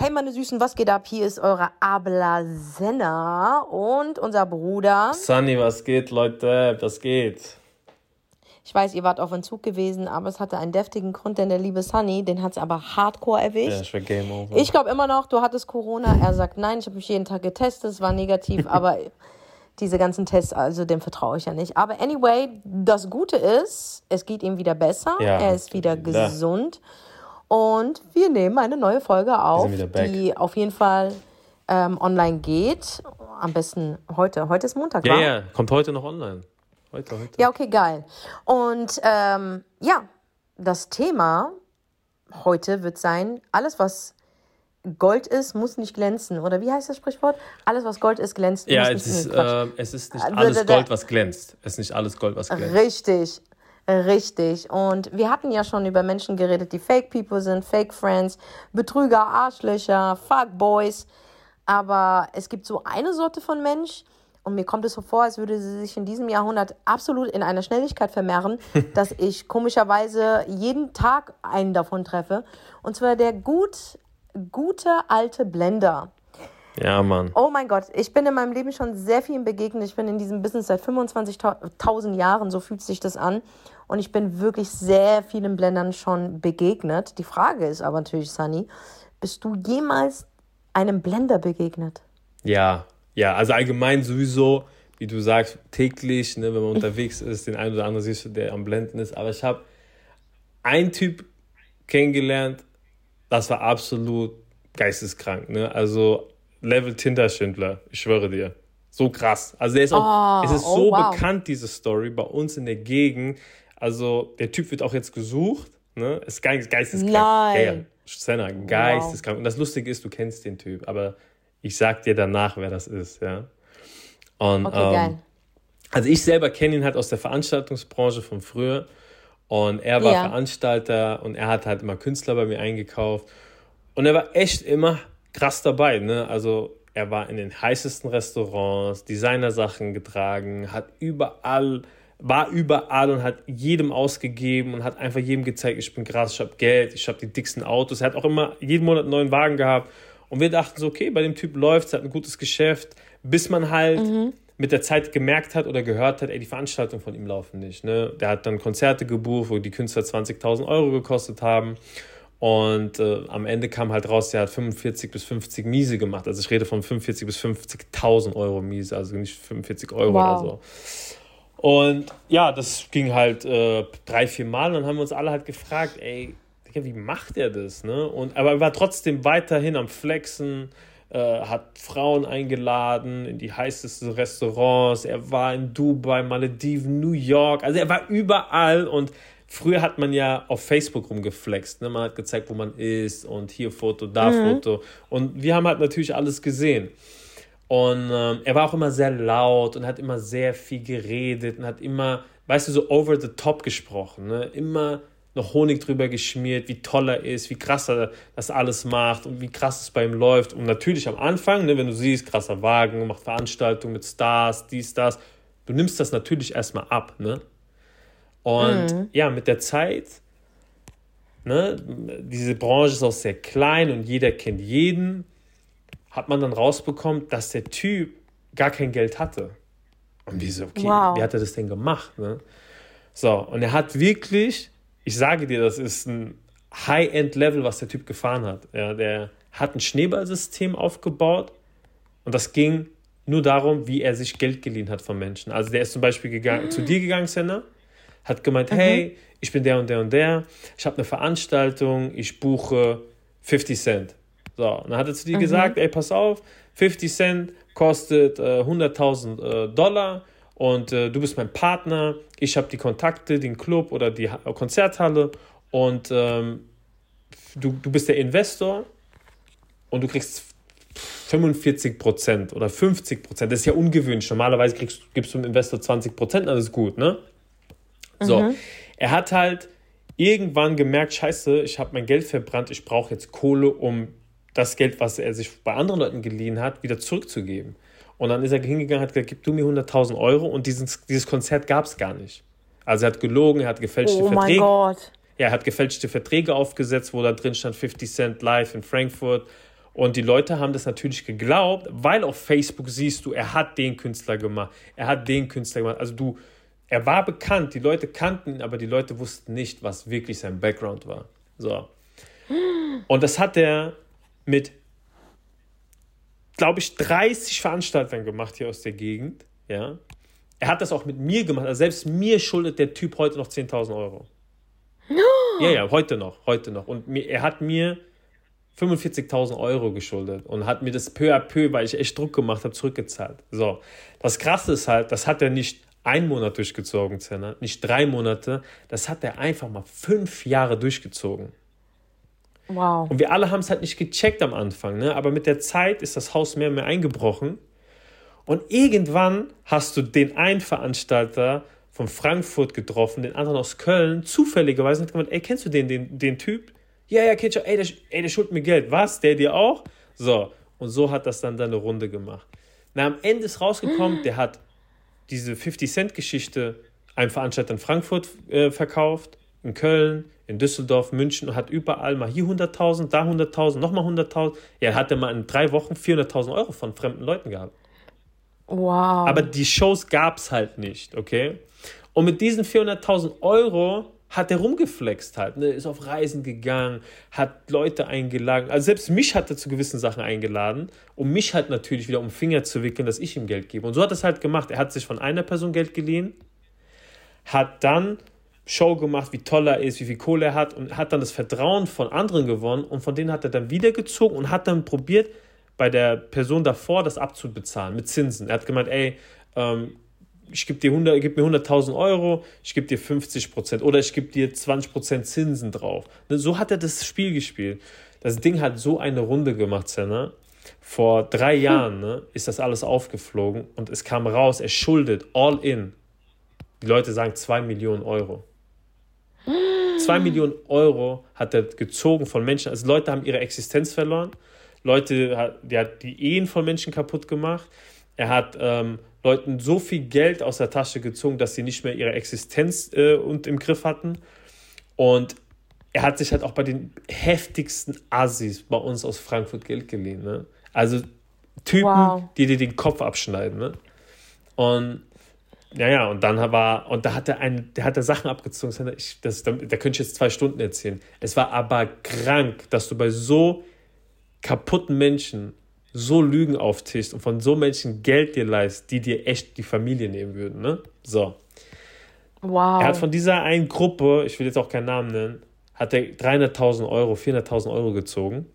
Hey meine Süßen, was geht ab? Hier ist eure Abla Senna und unser Bruder. Sunny, was geht, Leute? Was geht? Ich weiß, ihr wart auf Entzug gewesen, aber es hatte einen deftigen Grund, denn der liebe Sunny, den hat es aber hardcore erwischt. Ja, ich war Game Over. Ich glaube immer noch, du hattest Corona. Er sagt, nein, ich habe mich jeden Tag getestet, es war negativ, aber diese ganzen Tests, also dem vertraue ich ja nicht. Aber anyway, das Gute ist, es geht ihm wieder besser. Ja, er ist wieder gesund. Ja. Und wir nehmen eine neue Folge auf, die auf jeden Fall ähm, online geht. Am besten heute. Heute ist Montag, Ja, ja, kommt heute noch online. Heute, heute. Ja, okay, geil. Und ähm, ja, das Thema heute wird sein, alles, was Gold ist, muss nicht glänzen. Oder wie heißt das Sprichwort? Alles, was Gold ist, glänzt. Ja, es ist, äh, es ist nicht alles Gold, was glänzt. Es ist nicht alles Gold, was glänzt. Richtig. Richtig. Und wir hatten ja schon über Menschen geredet, die Fake People sind, Fake Friends, Betrüger, Arschlöcher, Fuckboys. Aber es gibt so eine Sorte von Mensch, und mir kommt es so vor, als würde sie sich in diesem Jahrhundert absolut in einer Schnelligkeit vermehren, dass ich komischerweise jeden Tag einen davon treffe. Und zwar der gut, gute alte Blender. Ja, Mann. Oh mein Gott, ich bin in meinem Leben schon sehr vielen begegnet. Ich bin in diesem Business seit 25.000 Jahren, so fühlt sich das an. Und ich bin wirklich sehr vielen Blendern schon begegnet. Die Frage ist aber natürlich, Sunny, bist du jemals einem Blender begegnet? Ja, ja, also allgemein sowieso, wie du sagst, täglich, ne, wenn man unterwegs ist, den einen oder anderen siehst du, der am Blenden ist. Aber ich habe einen Typ kennengelernt, das war absolut geisteskrank. Ne? Also Level Tinder-Schindler, ich schwöre dir. So krass. Also er ist auch, oh, es ist oh, so wow. bekannt, diese Story, bei uns in der Gegend. Also der Typ wird auch jetzt gesucht. Ne? Ist geisteskrank. Nein. Ja, ja. Senna, geisteskrank. Wow. Und das Lustige ist, du kennst den Typ, aber ich sag dir danach, wer das ist, ja. Und, okay, ähm, geil. Also ich selber kenne ihn halt aus der Veranstaltungsbranche von früher. Und er war ja. Veranstalter und er hat halt immer Künstler bei mir eingekauft. Und er war echt immer krass dabei, ne? Also er war in den heißesten Restaurants, Designersachen getragen, hat überall, war überall und hat jedem ausgegeben und hat einfach jedem gezeigt, ich bin krass, ich habe Geld, ich habe die dicksten Autos. Er hat auch immer jeden Monat einen neuen Wagen gehabt. Und wir dachten so, okay, bei dem Typ läuft es, hat ein gutes Geschäft, bis man halt mhm. mit der Zeit gemerkt hat oder gehört hat, ey, die Veranstaltungen von ihm laufen nicht. Ne? Der hat dann Konzerte gebucht, wo die Künstler 20.000 Euro gekostet haben. Und äh, am Ende kam halt raus, der hat 45 bis 50 Miese gemacht. Also ich rede von 45 bis 50.000 Euro Miese, also nicht 45 Euro wow. oder so. Und ja, das ging halt äh, drei, vier Mal. Und dann haben wir uns alle halt gefragt, ey, wie macht er das? Ne? Und, aber er war trotzdem weiterhin am Flexen, äh, hat Frauen eingeladen in die heißesten Restaurants. Er war in Dubai, Malediven, New York. Also er war überall und Früher hat man ja auf Facebook rumgeflext. Ne? Man hat gezeigt, wo man ist und hier Foto, da mhm. Foto. Und wir haben halt natürlich alles gesehen. Und ähm, er war auch immer sehr laut und hat immer sehr viel geredet und hat immer, weißt du, so over the top gesprochen. Ne? Immer noch Honig drüber geschmiert, wie toll er ist, wie krass er das alles macht und wie krass es bei ihm läuft. Und natürlich am Anfang, ne, wenn du siehst, krasser Wagen, macht Veranstaltungen mit Stars, dies, das, du nimmst das natürlich erstmal ab. Ne? Und mhm. ja, mit der Zeit, ne, diese Branche ist auch sehr klein und jeder kennt jeden, hat man dann rausbekommen, dass der Typ gar kein Geld hatte. Und wie so, okay, wow. wie hat er das denn gemacht? Ne? So, und er hat wirklich, ich sage dir, das ist ein High-End-Level, was der Typ gefahren hat. Ja, der hat ein Schneeballsystem aufgebaut und das ging nur darum, wie er sich Geld geliehen hat von Menschen. Also der ist zum Beispiel gegangen, mhm. zu dir gegangen, Senna, hat gemeint, mhm. hey, ich bin der und der und der, ich habe eine Veranstaltung, ich buche 50 Cent. So, und dann hat er zu dir mhm. gesagt, ey, pass auf, 50 Cent kostet äh, 100.000 äh, Dollar und äh, du bist mein Partner, ich habe die Kontakte, den Club oder die ha Konzerthalle und ähm, du, du bist der Investor und du kriegst 45% oder 50% Das ist ja ungewöhnlich. Normalerweise kriegst, gibst du dem Investor 20% alles gut, ne? So, mhm. er hat halt irgendwann gemerkt, scheiße, ich habe mein Geld verbrannt, ich brauche jetzt Kohle, um das Geld, was er sich bei anderen Leuten geliehen hat, wieder zurückzugeben. Und dann ist er hingegangen, hat gesagt, gib du mir 100.000 Euro und dieses, dieses Konzert gab es gar nicht. Also er hat gelogen, er hat gefälschte oh Verträge. Oh mein Gott. Ja, er hat gefälschte Verträge aufgesetzt, wo da drin stand 50 Cent live in Frankfurt. Und die Leute haben das natürlich geglaubt, weil auf Facebook siehst du, er hat den Künstler gemacht, er hat den Künstler gemacht. Also du, er war bekannt, die Leute kannten ihn, aber die Leute wussten nicht, was wirklich sein Background war. So. Und das hat er mit, glaube ich, 30 Veranstaltern gemacht hier aus der Gegend. Ja. Er hat das auch mit mir gemacht. Also selbst mir schuldet der Typ heute noch 10.000 Euro. No. Ja, ja, heute noch, heute noch. Und mir, er hat mir 45.000 Euro geschuldet und hat mir das peu à peu, weil ich echt Druck gemacht habe, zurückgezahlt. So, das Krasse ist halt, das hat er nicht einen Monat durchgezogen, Zenner, nicht drei Monate, das hat er einfach mal fünf Jahre durchgezogen. Wow. Und wir alle haben es halt nicht gecheckt am Anfang, ne? aber mit der Zeit ist das Haus mehr und mehr eingebrochen. Und irgendwann hast du den einen Veranstalter von Frankfurt getroffen, den anderen aus Köln, zufälligerweise hat gemeint, ey, kennst du den, den, den Typ? Ja, ja, Kitcher, ey, der, ey, der schuldet mir Geld. Was? Der dir auch? So. Und so hat das dann dann eine Runde gemacht. Na, am Ende ist rausgekommen, der hat diese 50-Cent-Geschichte einem Veranstalter in Frankfurt äh, verkauft, in Köln, in Düsseldorf, München und hat überall mal hier 100.000, da 100.000, nochmal 100.000. Ja, hat er mal in drei Wochen 400.000 Euro von fremden Leuten gehabt. Wow. Aber die Shows gab es halt nicht, okay? Und mit diesen 400.000 Euro hat er rumgeflext halt, ne? ist auf Reisen gegangen, hat Leute eingeladen, also selbst mich hat er zu gewissen Sachen eingeladen, um mich halt natürlich wieder um Finger zu wickeln, dass ich ihm Geld gebe. Und so hat er es halt gemacht. Er hat sich von einer Person Geld geliehen, hat dann Show gemacht, wie toll er ist, wie viel Kohle er hat und hat dann das Vertrauen von anderen gewonnen und von denen hat er dann wieder gezogen und hat dann probiert, bei der Person davor das abzubezahlen mit Zinsen. Er hat gemeint, ey, ähm, ich gebe dir 100, gib mir 100.000 Euro, ich gebe dir 50 Prozent oder ich gebe dir 20 Prozent Zinsen drauf. Ne, so hat er das Spiel gespielt. Das Ding hat so eine Runde gemacht, Senna. Vor drei hm. Jahren ne, ist das alles aufgeflogen und es kam raus, er schuldet all in. Die Leute sagen 2 Millionen Euro. 2 Millionen Euro hat er gezogen von Menschen. Also Leute haben ihre Existenz verloren. Leute, der hat die Ehen von Menschen kaputt gemacht. Er hat ähm, Leuten so viel Geld aus der Tasche gezogen, dass sie nicht mehr ihre Existenz äh, und im Griff hatten. Und er hat sich halt auch bei den heftigsten Assis bei uns aus Frankfurt Geld geliehen. Ne? Also Typen, wow. die dir den Kopf abschneiden. Ne? Und ja, ja, und dann war, und da hat er einen, der hat Sachen abgezogen. Ich, das, da, da könnte ich jetzt zwei Stunden erzählen. Es war aber krank, dass du bei so kaputten Menschen so Lügen auftischst und von so Menschen Geld dir leist, die dir echt die Familie nehmen würden, ne? So. Wow. Er hat von dieser einen Gruppe, ich will jetzt auch keinen Namen nennen, hat er 300.000 Euro, 400.000 Euro gezogen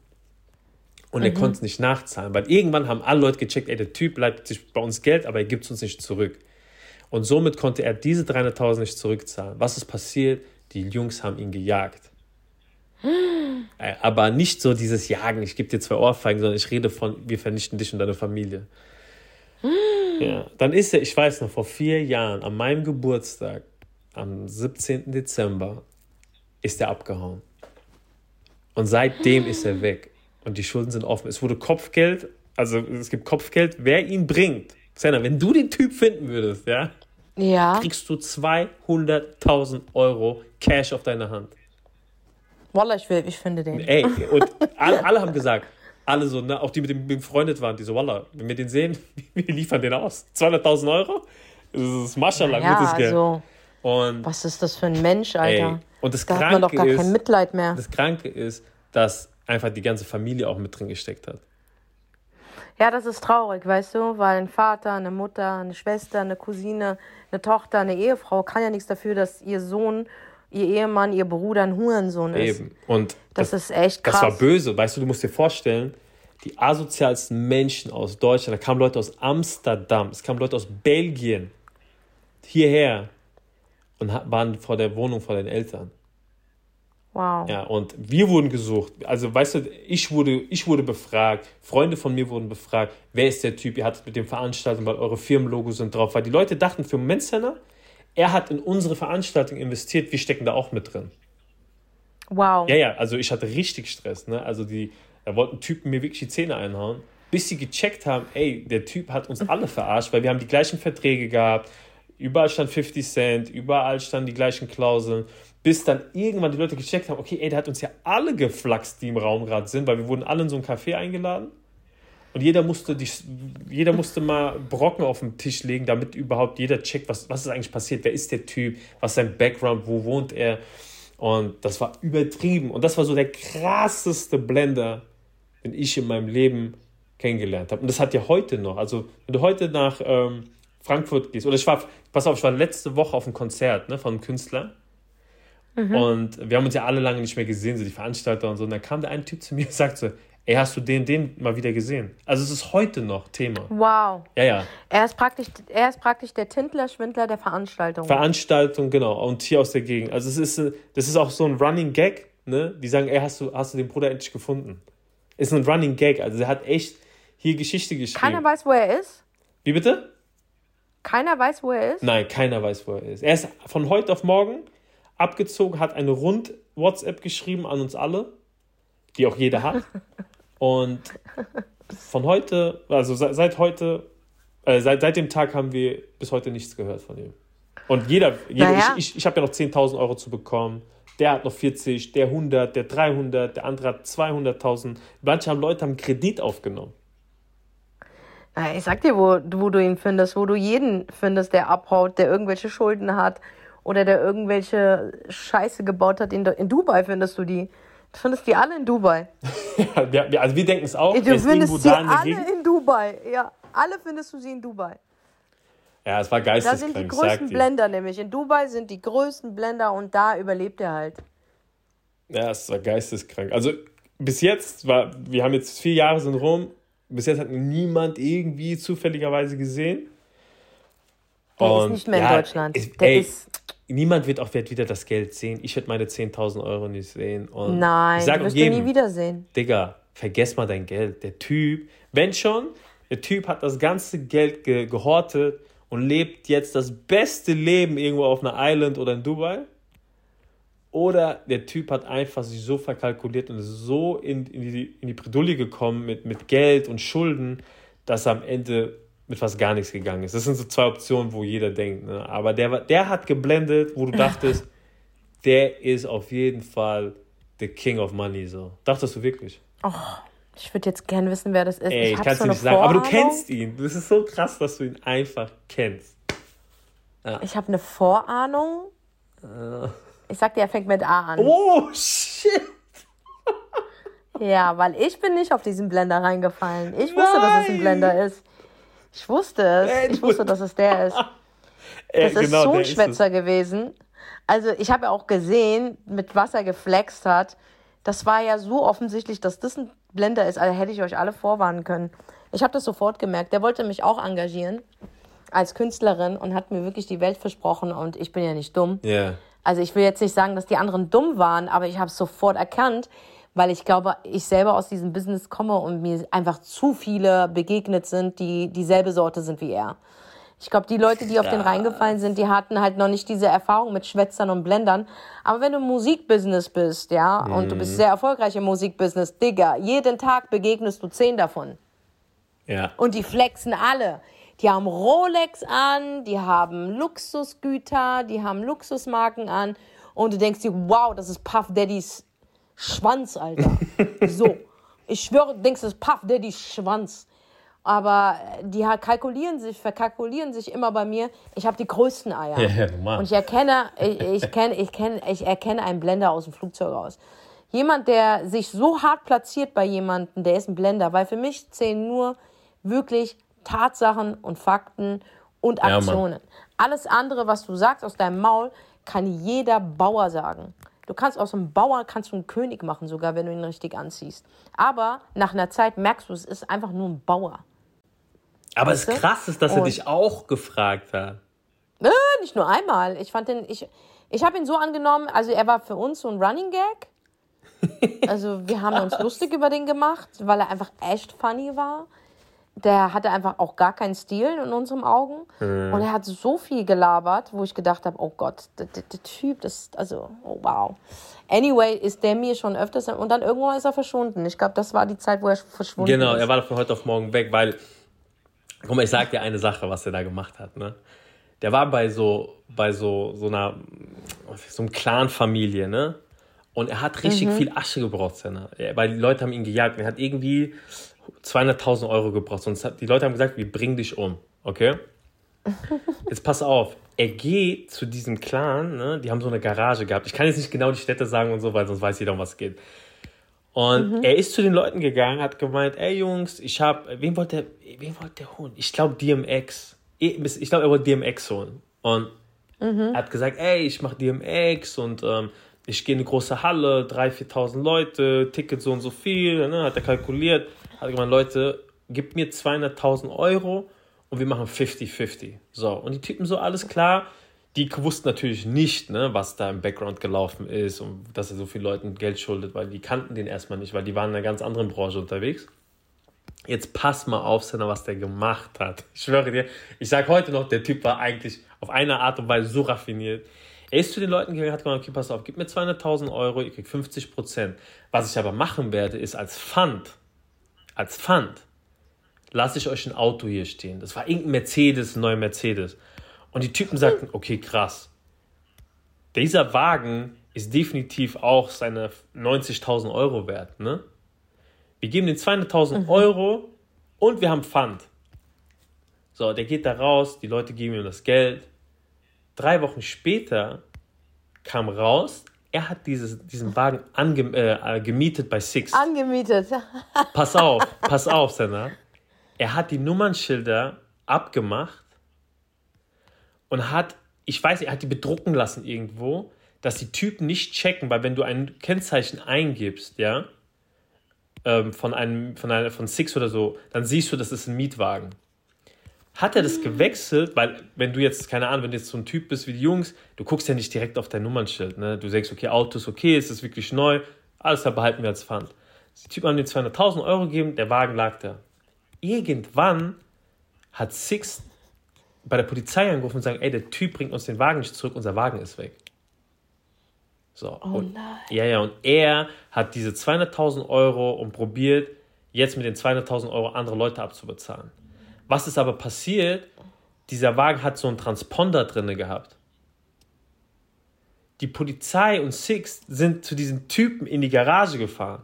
und mhm. er konnte es nicht nachzahlen, weil irgendwann haben alle Leute gecheckt, ey, der Typ leitet sich bei uns Geld, aber er gibt es uns nicht zurück. Und somit konnte er diese 300.000 nicht zurückzahlen. Was ist passiert? Die Jungs haben ihn gejagt. Äh, aber nicht so dieses Jagen, ich gebe dir zwei Ohrfeigen, sondern ich rede von, wir vernichten dich und deine Familie. Ja, dann ist er, ich weiß noch, vor vier Jahren, an meinem Geburtstag, am 17. Dezember, ist er abgehauen. Und seitdem ist er weg. Und die Schulden sind offen. Es wurde Kopfgeld, also es gibt Kopfgeld, wer ihn bringt. Senna, wenn du den Typ finden würdest, ja, ja. kriegst du 200.000 Euro Cash auf deine Hand. Wallah, ich, will, ich finde den. Ey, und alle, alle haben gesagt, alle so, ne, auch die mit dem befreundet waren, die so, Wallah, wenn wir den sehen, wir liefern den aus. 200.000 Euro? Das ist Maschallah, ja, gutes Geld. Also, und, was ist das für ein Mensch, Alter? Ey, und das da Kranke hat man doch gar ist, kein Mitleid mehr. Das Kranke ist, dass einfach die ganze Familie auch mit drin gesteckt hat. Ja, das ist traurig, weißt du, weil ein Vater, eine Mutter, eine Schwester, eine Cousine, eine Tochter, eine Ehefrau kann ja nichts dafür, dass ihr Sohn ihr Ehemann, ihr Bruder ein Hurensohn ist. Eben. Und das, das, ist echt krass. Das war böse. Weißt du, du musst dir vorstellen, die asozialsten Menschen aus Deutschland, da kamen Leute aus Amsterdam, es kamen Leute aus Belgien hierher und waren vor der Wohnung von den Eltern. Wow. Ja, und wir wurden gesucht. Also, weißt du, ich wurde, ich wurde befragt, Freunde von mir wurden befragt, wer ist der Typ, ihr hattet mit dem Veranstaltung, weil eure Firmenlogos sind drauf. Weil die Leute dachten, für Moment Center, er hat in unsere Veranstaltung investiert, wir stecken da auch mit drin. Wow. Ja, ja, also ich hatte richtig Stress, ne? Also die, da wollten Typen mir wirklich die Zähne einhauen, bis sie gecheckt haben, ey, der Typ hat uns alle verarscht, weil wir haben die gleichen Verträge gehabt, überall stand 50 Cent, überall standen die gleichen Klauseln. Bis dann irgendwann die Leute gecheckt haben, okay, ey, der hat uns ja alle geflaxt, die im Raum gerade sind, weil wir wurden alle in so ein Café eingeladen. Und jeder musste, die, jeder musste mal Brocken auf den Tisch legen, damit überhaupt jeder checkt, was, was ist eigentlich passiert, wer ist der Typ, was ist sein Background, wo wohnt er. Und das war übertrieben. Und das war so der krasseste Blender, den ich in meinem Leben kennengelernt habe. Und das hat ja heute noch. Also, wenn du heute nach ähm, Frankfurt gehst, oder ich war, pass auf, ich war letzte Woche auf einem Konzert ne, von einem Künstler. Mhm. Und wir haben uns ja alle lange nicht mehr gesehen, so die Veranstalter und so. Und dann kam der eine Typ zu mir und sagte so, ey, hast du den, den mal wieder gesehen? Also es ist heute noch Thema. Wow. Ja, ja. Er ist praktisch, er ist praktisch der Tindler-Schwindler der Veranstaltung. Veranstaltung, genau. Und hier aus der Gegend. Also es ist, das ist auch so ein Running Gag, ne? Die sagen, ey, hast du, hast du den Bruder endlich gefunden? Ist ein Running Gag. Also er hat echt hier Geschichte geschrieben. Keiner weiß, wo er ist? Wie bitte? Keiner weiß, wo er ist? Nein, keiner weiß, wo er ist. Er ist von heute auf morgen abgezogen, hat eine Rund-WhatsApp geschrieben an uns alle, die auch jeder hat. Und von heute, also seit, seit heute, äh, seit, seit dem Tag haben wir bis heute nichts gehört von ihm. Und jeder, jeder naja. ich, ich, ich habe ja noch 10.000 Euro zu bekommen. Der hat noch 40, der 100, der 300, der andere hat 200.000. Manche haben Leute haben Kredit aufgenommen. Ich sag dir, wo, wo du ihn findest, wo du jeden findest, der abhaut, der irgendwelche Schulden hat oder der irgendwelche Scheiße gebaut hat. In, in Dubai findest du die. Du findest die alle in Dubai. ja, wir, also wir denken es auch. Du findest sie alle in Dubai. Ja, alle findest du sie in Dubai. Ja, es war geisteskrank. Da sind die größten Blender nämlich. In Dubai sind die größten Blender und da überlebt er halt. Ja, es war geisteskrank. Also bis jetzt war, wir haben jetzt vier Jahre sind rum, bis jetzt hat niemand irgendwie zufälligerweise gesehen. Der und, ist nicht mehr in Deutschland. Ist, Der ey, ist niemand wird auch wieder das Geld sehen. Ich werde meine 10.000 Euro nicht sehen. Und Nein, ich sag du wirst jedem, nie wiedersehen. Digga, vergess mal dein Geld. Der Typ, wenn schon, der Typ hat das ganze Geld ge gehortet und lebt jetzt das beste Leben irgendwo auf einer Island oder in Dubai. Oder der Typ hat einfach sich so verkalkuliert und ist so in, in, die, in die Bredouille gekommen mit, mit Geld und Schulden, dass er am Ende mit fast gar nichts gegangen ist. Das sind so zwei Optionen, wo jeder denkt. Ne? Aber der, der hat geblendet, wo du dachtest, der ist auf jeden Fall the King of Money. So. Dachtest du wirklich? Oh, ich würde jetzt gerne wissen, wer das ist. Ey, ich, kann es so nicht sagen, aber du kennst ihn. Das ist so krass, dass du ihn einfach kennst. Ja. Ich habe eine Vorahnung. Uh. Ich sag dir, er fängt mit A an. Oh, shit! Ja, weil ich bin nicht auf diesen Blender reingefallen. Ich wusste, Nein. dass es ein Blender ist. Ich wusste es. Ich wusste, dass es der ist. Das ist genau, so ein Schwätzer gewesen. Also ich habe ja auch gesehen, mit was er geflext hat. Das war ja so offensichtlich, dass das ein Blender ist. Also hätte ich euch alle vorwarnen können. Ich habe das sofort gemerkt. Der wollte mich auch engagieren als Künstlerin und hat mir wirklich die Welt versprochen. Und ich bin ja nicht dumm. Yeah. Also ich will jetzt nicht sagen, dass die anderen dumm waren, aber ich habe es sofort erkannt weil ich glaube, ich selber aus diesem Business komme und mir einfach zu viele begegnet sind, die dieselbe Sorte sind wie er. Ich glaube, die Leute, die auf den reingefallen sind, die hatten halt noch nicht diese Erfahrung mit Schwätzern und Blendern. Aber wenn du im Musikbusiness bist, ja, mhm. und du bist mhm. sehr erfolgreich im Musikbusiness, Digga, jeden Tag begegnest du zehn davon. Ja. Und die flexen alle. Die haben Rolex an, die haben Luxusgüter, die haben Luxusmarken an. Und du denkst dir, wow, das ist Puff Daddys Schwanz, Alter. so. Ich schwöre, du denkst, ist Puff Daddy Schwanz. Aber die kalkulieren sich, verkalkulieren sich immer bei mir. Ich habe die größten Eier. Ja, Und ich erkenne, ich, ich, kenn, ich, kenn, ich erkenne einen Blender aus dem Flugzeug aus. Jemand, der sich so hart platziert bei jemandem, der ist ein Blender. Weil für mich zählen nur wirklich Tatsachen und Fakten und Aktionen. Ja, Alles andere, was du sagst aus deinem Maul, kann jeder Bauer sagen. Du kannst aus einem Bauer kannst du einen König machen, sogar wenn du ihn richtig anziehst. Aber nach einer Zeit merkst du, es ist einfach nur ein Bauer. Aber weißt es krass ist, dass er dich auch gefragt hat. Äh, nicht nur einmal. Ich fand den, ich, ich habe ihn so angenommen, also er war für uns so ein Running Gag. Also wir haben uns lustig über den gemacht, weil er einfach echt funny war der hatte einfach auch gar keinen Stil in unseren Augen. Mhm. Und er hat so viel gelabert, wo ich gedacht habe, oh Gott, der, der, der, Typ, das, also, oh wow. Anyway, ist der mir schon öfters, und dann irgendwann ist er verschwunden. Ich glaube, das war die Zeit, wo er verschwunden genau, ist. Genau, er war von heute auf morgen weg, weil, guck mal, ich sag dir eine Sache, was er da gemacht hat, ne? der war bei so, bei so, so einer, so einem Clan-Familie, ne? Und er hat richtig mhm. viel Asche gebraucht, Senna. Weil die Leute haben ihn gejagt. Er hat irgendwie 200.000 Euro gebraucht. Sonst hat, die Leute haben gesagt, wir bringen dich um. Okay? Jetzt pass auf. Er geht zu diesem Clan, ne? die haben so eine Garage gehabt. Ich kann jetzt nicht genau die Städte sagen und so, weil sonst weiß jeder, um was es geht. Und mhm. er ist zu den Leuten gegangen, hat gemeint, ey Jungs, ich hab, wen wollte der, wen wollte der holen? Ich glaube DMX. Ich glaube, er wollte DMX holen. Und mhm. er hat gesagt, ey, ich mache DMX und ähm, ich gehe in eine große Halle, 3.000, 4.000 Leute, Ticket so und so viel, ne, hat er kalkuliert, hat gemeint, Leute, gib mir 200.000 Euro und wir machen 50-50. So, und die Typen so, alles klar, die wussten natürlich nicht, ne, was da im Background gelaufen ist und dass er so vielen Leuten Geld schuldet, weil die kannten den erstmal nicht, weil die waren in einer ganz anderen Branche unterwegs. Jetzt pass mal auf, Senna, was der gemacht hat. Ich schwöre dir, ich sage heute noch, der Typ war eigentlich auf eine Art und Weise so raffiniert. Er ist zu den Leuten gegangen, hat gesagt, okay, pass auf, gib mir 200.000 Euro, ich krieg 50 Prozent. Was ich aber machen werde, ist als Pfand, als Pfand, lasse ich euch ein Auto hier stehen. Das war irgendein Mercedes, ein neuer Mercedes. Und die Typen sagten, okay, krass. Dieser Wagen ist definitiv auch seine 90.000 Euro wert, ne? Wir geben den 200.000 mhm. Euro und wir haben Pfand. So, der geht da raus, die Leute geben ihm das Geld. Drei Wochen später kam raus, er hat dieses, diesen Wagen ange, äh, gemietet bei Six. Angemietet. pass auf, pass auf, Senna. Er hat die Nummernschilder abgemacht und hat, ich weiß, er hat die bedrucken lassen irgendwo, dass die Typen nicht checken, weil wenn du ein Kennzeichen eingibst, ja, ähm, von einem, von einer, von Six oder so, dann siehst du, das ist ein Mietwagen. Hat er das gewechselt, weil wenn du jetzt, keine Ahnung, wenn du jetzt so ein Typ bist wie die Jungs, du guckst ja nicht direkt auf dein Nummernschild, ne? Du sagst, okay, Auto ist okay, ist es wirklich neu, alles da behalten wir als Pfand. Die Typen haben dir 200.000 Euro gegeben, der Wagen lag da. Irgendwann hat Six bei der Polizei angerufen und sagen, ey, der Typ bringt uns den Wagen nicht zurück, unser Wagen ist weg. So. Oh und, nein. Ja, ja, und er hat diese 200.000 Euro und probiert, jetzt mit den 200.000 Euro andere Leute abzubezahlen. Was ist aber passiert? Dieser Wagen hat so einen Transponder drin gehabt. Die Polizei und Six sind zu diesem Typen in die Garage gefahren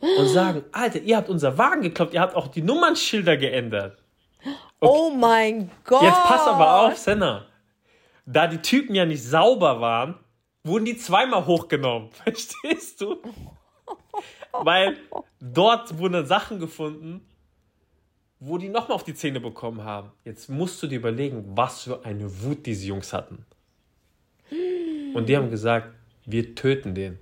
und sagen, Alter, ihr habt unser Wagen gekloppt, ihr habt auch die Nummernschilder geändert. Okay. Oh mein Gott. Jetzt pass aber auf, Senna. Da die Typen ja nicht sauber waren, wurden die zweimal hochgenommen. Verstehst du? Weil dort wurden Sachen gefunden, wo die nochmal auf die Zähne bekommen haben. Jetzt musst du dir überlegen, was für eine Wut diese Jungs hatten. Und die haben gesagt, wir töten den.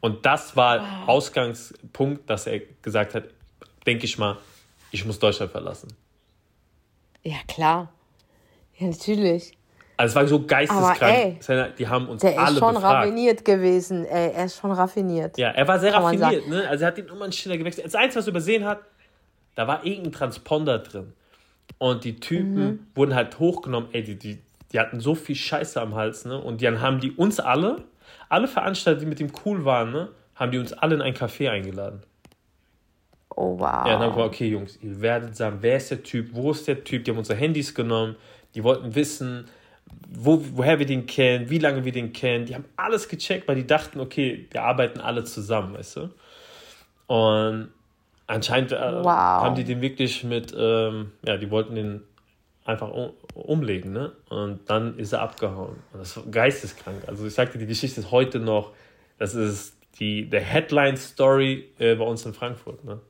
Und das war wow. Ausgangspunkt, dass er gesagt hat, denke ich mal, ich muss Deutschland verlassen. Ja, klar. Ja, natürlich. Also es war so geisteskrank. Ey, die haben uns der alle befragt. Ist schon raffiniert gewesen. Ey, er ist schon raffiniert. Ja, er war sehr Kann raffiniert. Ne? Also er hat den Nummernschilder gewechselt. Das Einzige, was er übersehen hat, da war irgendein Transponder drin. Und die Typen mhm. wurden halt hochgenommen. Ey, die, die, die hatten so viel Scheiße am Hals. Ne? Und dann haben die uns alle, alle Veranstalter, die mit dem cool waren, ne? haben die uns alle in ein Café eingeladen. Oh, wow. Ja, dann war okay, Jungs, ihr werdet sagen, wer ist der Typ, wo ist der Typ? Die haben unsere Handys genommen, die wollten wissen, wo, woher wir den kennen, wie lange wir den kennen. Die haben alles gecheckt, weil die dachten, okay, wir arbeiten alle zusammen, weißt du? Und anscheinend äh, wow. haben die den wirklich mit, ähm, ja, die wollten den einfach um, umlegen, ne? Und dann ist er abgehauen. Und das war geisteskrank. Also ich sagte, die Geschichte ist heute noch, das ist die der Headline-Story äh, bei uns in Frankfurt, ne?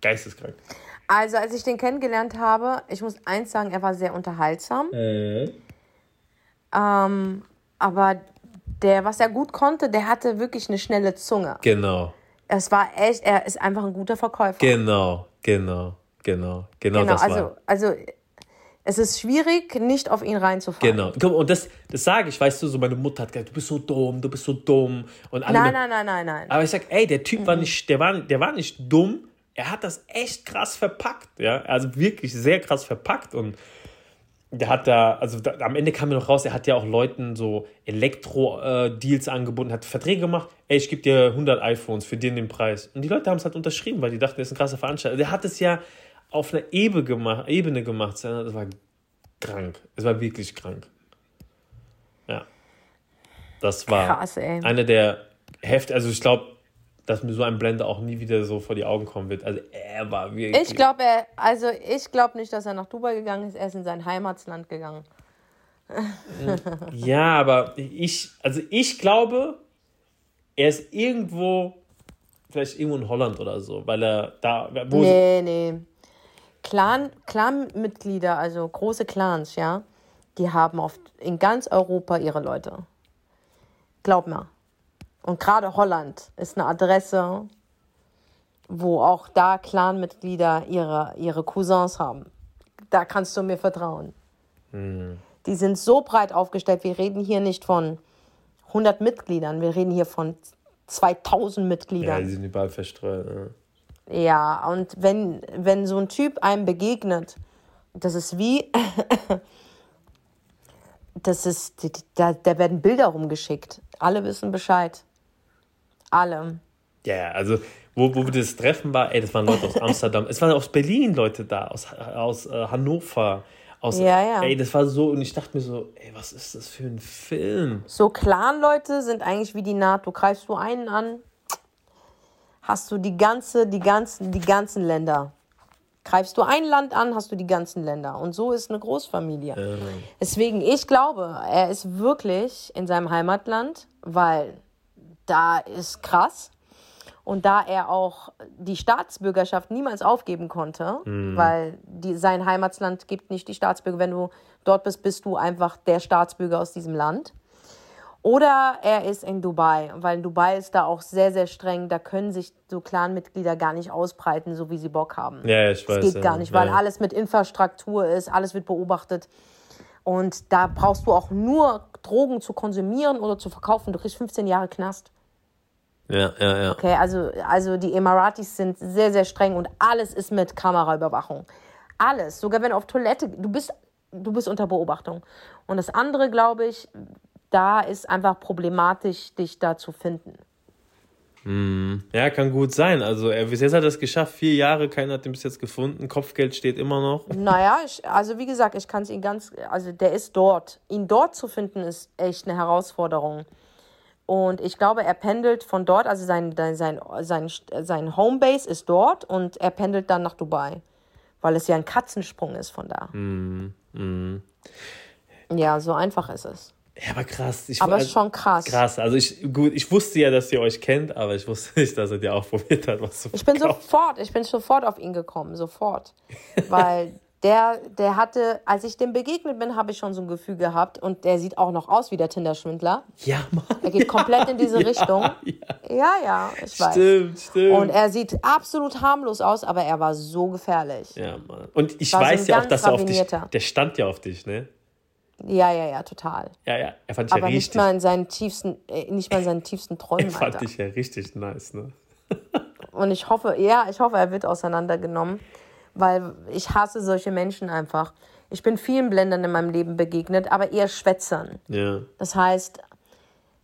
Geisteskrank. Also, als ich den kennengelernt habe, ich muss eins sagen, er war sehr unterhaltsam. Mhm. Ähm, aber der, was er gut konnte, der hatte wirklich eine schnelle Zunge. Genau. Es war echt, er ist einfach ein guter Verkäufer. Genau, genau, genau, genau, genau das also, war. Also, es ist schwierig, nicht auf ihn reinzufallen. Genau. Und das, das sage ich, weißt du, so meine Mutter hat gesagt, du bist so dumm, du bist so dumm. Und alle nein, nein, nein, nein, nein. Aber ich sag, ey, der Typ mhm. war nicht, der war, der war nicht dumm, er hat das echt krass verpackt, ja. Also wirklich sehr krass verpackt und der hat da, also da, am Ende kam mir noch raus, er hat ja auch Leuten so Elektro-Deals äh, angeboten, hat Verträge gemacht, ey, ich gebe dir 100 iPhones für den den Preis. Und die Leute haben es halt unterschrieben, weil die dachten, das ist ein krasser Veranstalter. Der hat es ja auf einer Ebene gemacht, Ebene gemacht. Das war krank. Es war wirklich krank. Ja. Das war Krass, ey. eine der Heft, also ich glaube, dass mir so ein Blender auch nie wieder so vor die Augen kommen wird. Also er war wirklich. Ich glaube, er, also ich glaube nicht, dass er nach Dubai gegangen ist. Er ist in sein Heimatsland gegangen. ja, aber ich, also ich glaube, er ist irgendwo, vielleicht irgendwo in Holland oder so, weil er da. Wo nee, nee. Clan, Clan-Mitglieder, also große Clans, ja, die haben oft in ganz Europa ihre Leute. Glaub mir. Und gerade Holland ist eine Adresse, wo auch da Clanmitglieder ihre, ihre Cousins haben. Da kannst du mir vertrauen. Mhm. Die sind so breit aufgestellt. Wir reden hier nicht von 100 Mitgliedern, wir reden hier von 2000 Mitgliedern. Ja, die sind überall verstreut. Ja, ja und wenn, wenn so ein Typ einem begegnet, das ist wie, das ist, da, da werden Bilder rumgeschickt. Alle wissen Bescheid. Alle. Ja, also wo, wo das Treffen war, ey, das waren Leute aus Amsterdam, es waren aus Berlin Leute da, aus, aus äh, Hannover, aus, ja, ja. Ey, das war so, und ich dachte mir so, ey, was ist das für ein Film? So Clan-Leute sind eigentlich wie die NATO. Greifst du einen an, hast du die ganze, die ganzen, die ganzen Länder. Greifst du ein Land an, hast du die ganzen Länder. Und so ist eine Großfamilie. Ähm. Deswegen, ich glaube, er ist wirklich in seinem Heimatland, weil da ist krass. Und da er auch die Staatsbürgerschaft niemals aufgeben konnte, mhm. weil die, sein Heimatsland gibt nicht die Staatsbürger, wenn du dort bist, bist du einfach der Staatsbürger aus diesem Land. Oder er ist in Dubai, weil in Dubai ist da auch sehr, sehr streng. Da können sich so Clanmitglieder gar nicht ausbreiten, so wie sie Bock haben. Ja, ich weiß. Das geht ja. gar nicht, weil ja. alles mit Infrastruktur ist, alles wird beobachtet. Und da brauchst du auch nur Drogen zu konsumieren oder zu verkaufen. Du kriegst 15 Jahre Knast. Ja, ja, ja. Okay, also, also die Emiratis sind sehr, sehr streng und alles ist mit Kameraüberwachung. Alles. Sogar wenn du auf Toilette, du bist, du bist unter Beobachtung. Und das andere, glaube ich, da ist einfach problematisch, dich da zu finden. Mhm. Ja, kann gut sein. Also er bis jetzt hat er es geschafft, vier Jahre, keiner hat ihn bis jetzt gefunden. Kopfgeld steht immer noch. Naja, ich, also wie gesagt, ich kann es ihn ganz, also der ist dort. Ihn dort zu finden, ist echt eine Herausforderung. Und ich glaube, er pendelt von dort, also sein, sein, sein, sein Homebase ist dort und er pendelt dann nach Dubai, weil es ja ein Katzensprung ist von da. Mm, mm. Ja, so einfach ist es. Ja, aber krass. Ich, aber also, schon krass. Krass. Also ich, gut, ich wusste ja, dass ihr euch kennt, aber ich wusste nicht, dass er dir auch probiert hat, was zu Ich bin sofort, ich bin sofort auf ihn gekommen, sofort. Weil der, der hatte, als ich dem begegnet bin, habe ich schon so ein Gefühl gehabt und der sieht auch noch aus wie der Tinder-Schwindler. Ja, Mann. Er geht komplett in diese ja, Richtung. Ja. ja, ja, ich weiß. Stimmt, stimmt. Und er sieht absolut harmlos aus, aber er war so gefährlich. Ja, Mann. Und ich weiß so ja auch, dass er auf dich, der stand ja auf dich, ne? Ja, ja, ja, total. Ja, ja, er fand dich aber ja richtig. Aber nicht mal in seinen tiefsten, äh, nicht mal in seinen tiefsten Träumen, Er fand Alter. dich ja richtig nice, ne? und ich hoffe, ja, ich hoffe, er wird auseinandergenommen weil ich hasse solche Menschen einfach. Ich bin vielen Blendern in meinem Leben begegnet, aber eher Schwätzern. Ja. Das heißt,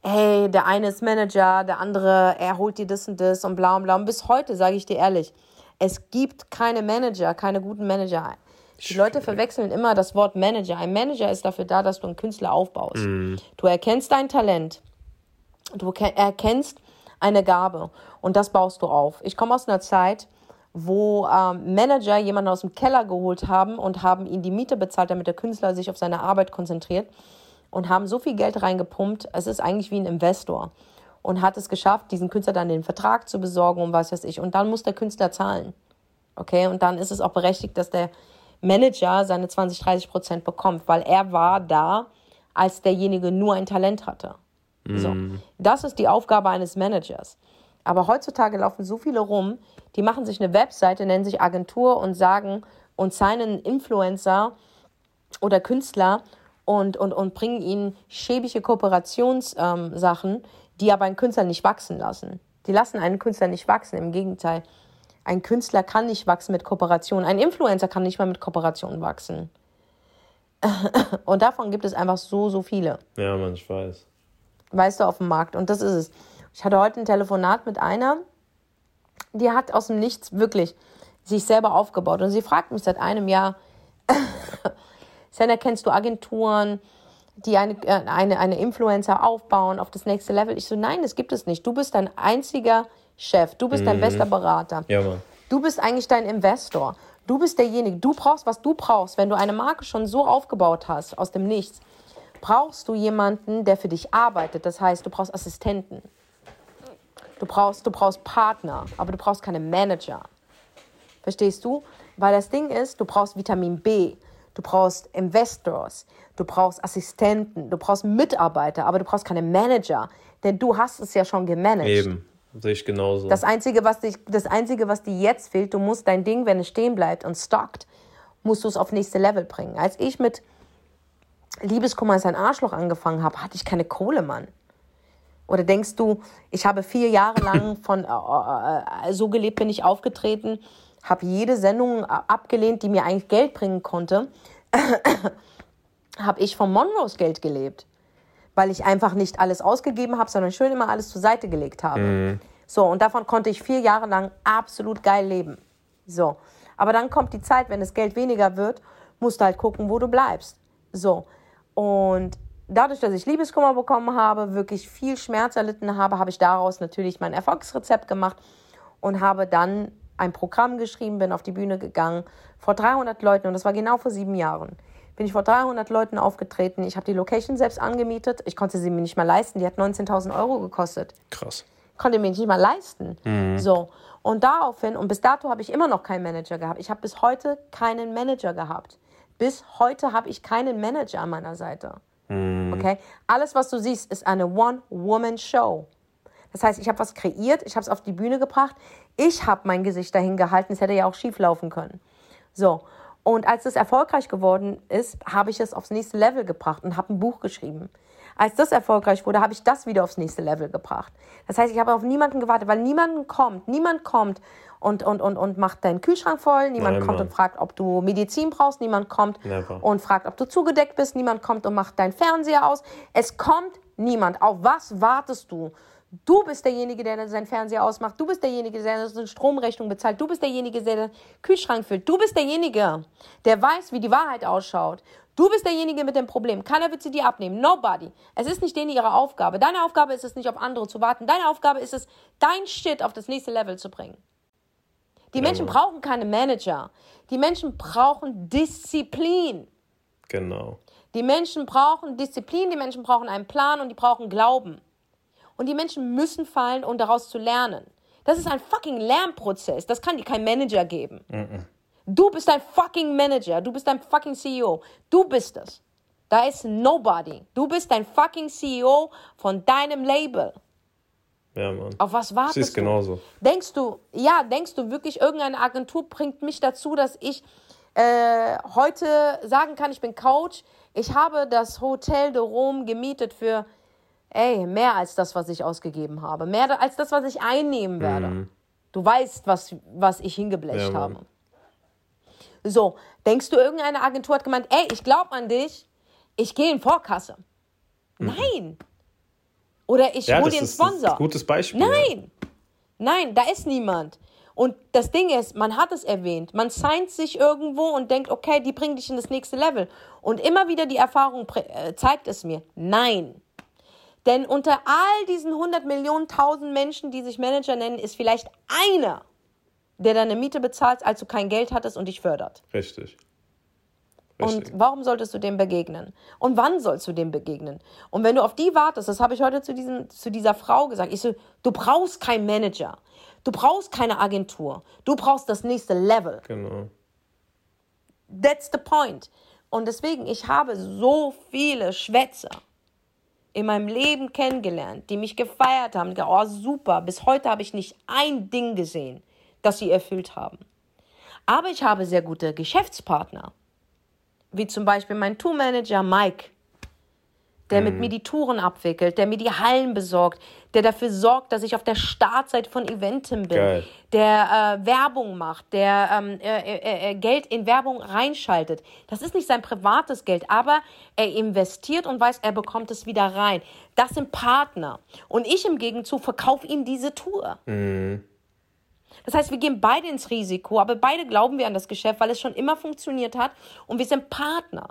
hey, der eine ist Manager, der andere, er holt dir das und das und bla und bla. Und bis heute, sage ich dir ehrlich, es gibt keine Manager, keine guten Manager. Die Leute verwechseln immer das Wort Manager. Ein Manager ist dafür da, dass du einen Künstler aufbaust. Mhm. Du erkennst dein Talent. Du erkennst eine Gabe und das baust du auf. Ich komme aus einer Zeit, wo ähm, Manager jemanden aus dem Keller geholt haben und haben ihn die Miete bezahlt, damit der Künstler sich auf seine Arbeit konzentriert und haben so viel Geld reingepumpt, es ist eigentlich wie ein Investor und hat es geschafft, diesen Künstler dann den Vertrag zu besorgen und was weiß ich. Und dann muss der Künstler zahlen. Okay, und dann ist es auch berechtigt, dass der Manager seine 20, 30 Prozent bekommt, weil er war da, als derjenige nur ein Talent hatte. Mm. So. Das ist die Aufgabe eines Managers. Aber heutzutage laufen so viele rum, die machen sich eine Webseite, nennen sich Agentur und sagen und signen Influencer oder Künstler und, und, und bringen ihnen schäbige Kooperationssachen, ähm, die aber einen Künstler nicht wachsen lassen. Die lassen einen Künstler nicht wachsen, im Gegenteil. Ein Künstler kann nicht wachsen mit Kooperation. Ein Influencer kann nicht mal mit Kooperation wachsen. Und davon gibt es einfach so, so viele. Ja, man, ich weiß. Weißt du, auf dem Markt. Und das ist es. Ich hatte heute ein Telefonat mit einer, die hat aus dem Nichts wirklich sich selber aufgebaut. Und sie fragt mich seit einem Jahr, Sender, kennst du Agenturen, die eine, äh, eine, eine Influencer aufbauen auf das nächste Level? Ich so, nein, das gibt es nicht. Du bist dein einziger Chef. Du bist mhm. dein bester Berater. Ja. Du bist eigentlich dein Investor. Du bist derjenige. Du brauchst, was du brauchst. Wenn du eine Marke schon so aufgebaut hast, aus dem Nichts, brauchst du jemanden, der für dich arbeitet. Das heißt, du brauchst Assistenten. Du brauchst, du brauchst Partner, aber du brauchst keine Manager. Verstehst du? Weil das Ding ist, du brauchst Vitamin B, du brauchst Investors, du brauchst Assistenten, du brauchst Mitarbeiter, aber du brauchst keine Manager, denn du hast es ja schon gemanagt. Eben, sehe ich genauso. Das Einzige, was dich, das Einzige, was dir jetzt fehlt, du musst dein Ding, wenn es stehen bleibt und stockt, musst du es auf nächste Level bringen. Als ich mit Liebeskummer ist ein Arschloch angefangen habe, hatte ich keine Kohle, Mann. Oder denkst du, ich habe vier Jahre lang von äh, äh, so gelebt bin ich aufgetreten, habe jede Sendung abgelehnt, die mir eigentlich Geld bringen konnte, habe ich vom Monrose Geld gelebt, weil ich einfach nicht alles ausgegeben habe, sondern schön immer alles zur Seite gelegt habe. Mhm. So, und davon konnte ich vier Jahre lang absolut geil leben. So, aber dann kommt die Zeit, wenn das Geld weniger wird, musst du halt gucken, wo du bleibst. So, und dadurch, dass ich Liebeskummer bekommen habe, wirklich viel Schmerz erlitten habe, habe ich daraus natürlich mein Erfolgsrezept gemacht und habe dann ein Programm geschrieben, bin auf die Bühne gegangen vor 300 Leuten und das war genau vor sieben Jahren. Bin ich vor 300 Leuten aufgetreten. Ich habe die Location selbst angemietet. Ich konnte sie mir nicht mal leisten. Die hat 19.000 Euro gekostet. Krass. Konnte mir nicht mal leisten. Mhm. So. Und daraufhin, und bis dato habe ich immer noch keinen Manager gehabt. Ich habe bis heute keinen Manager gehabt. Bis heute habe ich keinen Manager an meiner Seite. Mhm. Okay? Alles, was du siehst, ist eine One-Woman-Show. Das heißt, ich habe was kreiert, ich habe es auf die Bühne gebracht, ich habe mein Gesicht dahin gehalten, es hätte ja auch schief laufen können. So. Und als es erfolgreich geworden ist, habe ich es aufs nächste Level gebracht und habe ein Buch geschrieben. Als das erfolgreich wurde, habe ich das wieder aufs nächste Level gebracht. Das heißt, ich habe auf niemanden gewartet, weil niemand kommt, niemand kommt und, und, und, und macht deinen Kühlschrank voll. Niemand Nein, kommt Mann. und fragt, ob du Medizin brauchst. Niemand kommt Never. und fragt, ob du zugedeckt bist. Niemand kommt und macht deinen Fernseher aus. Es kommt niemand. Auf was wartest du? Du bist derjenige, der seinen Fernseher ausmacht. Du bist derjenige, der seine Stromrechnung bezahlt. Du bist derjenige, der den Kühlschrank füllt. Du bist derjenige, der weiß, wie die Wahrheit ausschaut. Du bist derjenige mit dem Problem. Keiner wird sie dir abnehmen. Nobody. Es ist nicht denen ihre Aufgabe. Deine Aufgabe ist es nicht, auf andere zu warten. Deine Aufgabe ist es, dein Shit auf das nächste Level zu bringen. Die Menschen brauchen keine Manager. Die Menschen brauchen Disziplin. Genau. Die Menschen brauchen Disziplin, die Menschen brauchen einen Plan und die brauchen Glauben. Und die Menschen müssen fallen, um daraus zu lernen. Das ist ein fucking Lernprozess. Das kann dir kein Manager geben. Du bist ein fucking Manager. Du bist ein fucking CEO. Du bist es. Da ist nobody. Du bist ein fucking CEO von deinem Label. Ja, Mann. Auf was wartest ist du? genauso. Denkst du, ja, denkst du wirklich, irgendeine Agentur bringt mich dazu, dass ich äh, heute sagen kann, ich bin Coach, ich habe das Hotel de Rome gemietet für, ey, mehr als das, was ich ausgegeben habe. Mehr als das, was ich einnehmen werde. Mhm. Du weißt, was, was ich hingeblecht ja, habe. So, denkst du, irgendeine Agentur hat gemeint, ey, ich glaube an dich, ich gehe in Vorkasse. Mhm. Nein. Oder ich ja, hole dir einen Sponsor. Ein gutes Beispiel. Nein, ja. nein, da ist niemand. Und das Ding ist, man hat es erwähnt, man signed sich irgendwo und denkt, okay, die bringen dich in das nächste Level. Und immer wieder die Erfahrung äh, zeigt es mir, nein. Denn unter all diesen 100 Millionen, 1000 Menschen, die sich Manager nennen, ist vielleicht einer, der deine Miete bezahlt, als du kein Geld hattest und dich fördert. Richtig. Richtig. Und warum solltest du dem begegnen? Und wann sollst du dem begegnen? Und wenn du auf die wartest, das habe ich heute zu, diesem, zu dieser Frau gesagt, ich so, du brauchst keinen Manager. Du brauchst keine Agentur. Du brauchst das nächste Level. Genau. That's the point. Und deswegen, ich habe so viele Schwätzer in meinem Leben kennengelernt, die mich gefeiert haben. Oh, super. Bis heute habe ich nicht ein Ding gesehen, das sie erfüllt haben. Aber ich habe sehr gute Geschäftspartner wie zum Beispiel mein Tourmanager Mike, der mhm. mit mir die Touren abwickelt, der mir die Hallen besorgt, der dafür sorgt, dass ich auf der Startseite von Eventim bin, Geil. der äh, Werbung macht, der ähm, äh, äh, äh, Geld in Werbung reinschaltet. Das ist nicht sein privates Geld, aber er investiert und weiß, er bekommt es wieder rein. Das sind Partner. Und ich im Gegenzug verkaufe ihm diese Tour. Mhm. Das heißt, wir gehen beide ins Risiko, aber beide glauben wir an das Geschäft, weil es schon immer funktioniert hat und wir sind Partner.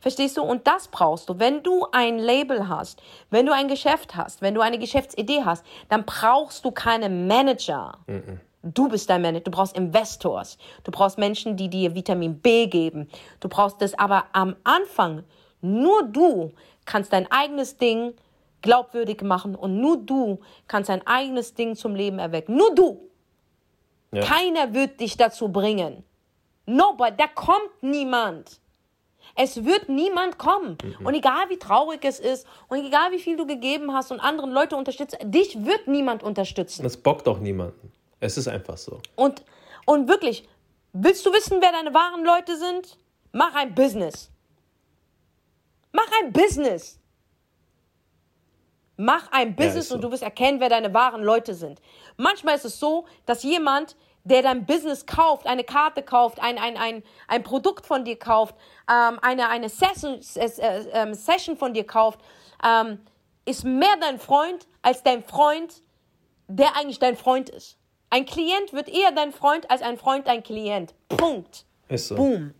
Verstehst du? Und das brauchst du. Wenn du ein Label hast, wenn du ein Geschäft hast, wenn du eine Geschäftsidee hast, dann brauchst du keine Manager. Mhm. Du bist dein Manager. Du brauchst Investors. Du brauchst Menschen, die dir Vitamin B geben. Du brauchst das. Aber am Anfang, nur du kannst dein eigenes Ding glaubwürdig machen und nur du kannst dein eigenes Ding zum Leben erwecken. Nur du. Ja. Keiner wird dich dazu bringen. Nobody. Da kommt niemand. Es wird niemand kommen. Mhm. Und egal wie traurig es ist und egal wie viel du gegeben hast und anderen Leute unterstützt, dich wird niemand unterstützen. Das bockt auch niemanden. Es ist einfach so. Und, und wirklich, willst du wissen, wer deine wahren Leute sind? Mach ein Business. Mach ein Business. Mach ein Business ja, so. und du wirst erkennen, wer deine wahren Leute sind. Manchmal ist es so, dass jemand, der dein Business kauft, eine Karte kauft, ein, ein, ein, ein Produkt von dir kauft, ähm, eine, eine Session, äh, äh, Session von dir kauft, ähm, ist mehr dein Freund als dein Freund, der eigentlich dein Freund ist. Ein Klient wird eher dein Freund als ein Freund dein Klient. Punkt. Ist so. Boom.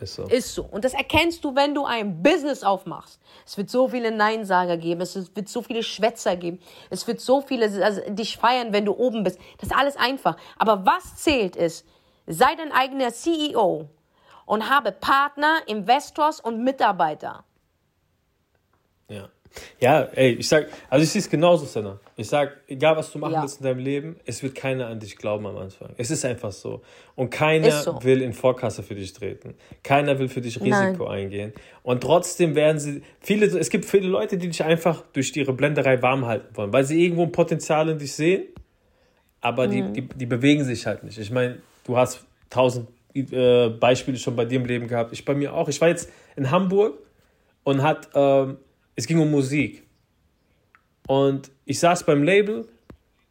Ist so. Ist so. Und das erkennst du, wenn du ein Business aufmachst. Es wird so viele Neinsager geben, es wird so viele Schwätzer geben, es wird so viele also, dich feiern, wenn du oben bist. Das ist alles einfach. Aber was zählt ist, sei dein eigener CEO und habe Partner, Investors und Mitarbeiter. Ja. Ja, ey, ich sag, also ich sehe es genauso, Senna. Ich sag, egal was du machen ja. willst in deinem Leben, es wird keiner an dich glauben am Anfang. Es ist einfach so. Und keiner so. will in Vorkasse für dich treten. Keiner will für dich Risiko Nein. eingehen. Und trotzdem werden sie, viele, es gibt viele Leute, die dich einfach durch ihre Blenderei warm halten wollen, weil sie irgendwo ein Potenzial in dich sehen, aber mhm. die, die, die bewegen sich halt nicht. Ich meine, du hast tausend äh, Beispiele schon bei dir im Leben gehabt. Ich bei mir auch. Ich war jetzt in Hamburg und hat, ähm, es ging um Musik. Und ich saß beim Label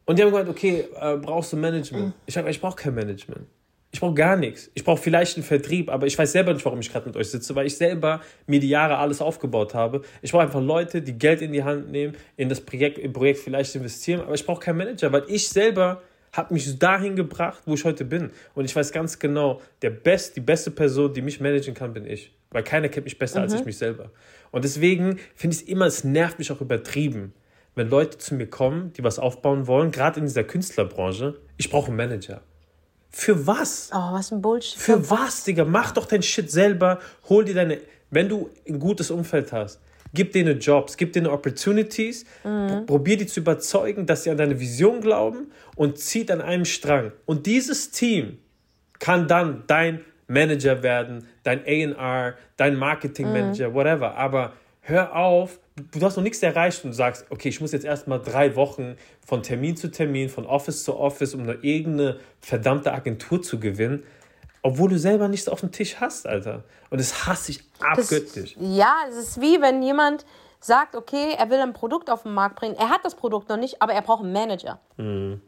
und die haben gesagt, okay, äh, brauchst du Management? Ich sage, ich brauche kein Management. Ich brauche gar nichts. Ich brauche vielleicht einen Vertrieb, aber ich weiß selber nicht, warum ich gerade mit euch sitze, weil ich selber mir die Jahre alles aufgebaut habe. Ich brauche einfach Leute, die Geld in die Hand nehmen, in das Projekt, im Projekt vielleicht investieren, aber ich brauche keinen Manager, weil ich selber habe mich dahin gebracht, wo ich heute bin. Und ich weiß ganz genau, der best, die beste Person, die mich managen kann, bin ich. Weil keiner kennt mich besser mhm. als ich mich selber. Und deswegen finde ich es immer, es nervt mich auch übertrieben, wenn Leute zu mir kommen, die was aufbauen wollen, gerade in dieser Künstlerbranche. Ich brauche einen Manager. Für was? Oh, was ein Bullshit. Für, Für was, Digga? Mach doch dein Shit selber. Hol dir deine. Wenn du ein gutes Umfeld hast, gib denen Jobs, gib denen Opportunities, mhm. probier die zu überzeugen, dass sie an deine Vision glauben und zieht an einem Strang. Und dieses Team kann dann dein Manager werden, dein AR, dein Marketingmanager, mhm. whatever. Aber hör auf, du hast noch nichts erreicht und sagst, okay, ich muss jetzt erstmal drei Wochen von Termin zu Termin, von Office zu Office, um eine irgendeine verdammte Agentur zu gewinnen, obwohl du selber nichts auf dem Tisch hast, Alter. Und das hasse ich abgöttlich. Ja, es ist wie wenn jemand sagt, okay, er will ein Produkt auf den Markt bringen. Er hat das Produkt noch nicht, aber er braucht einen Manager. Mhm.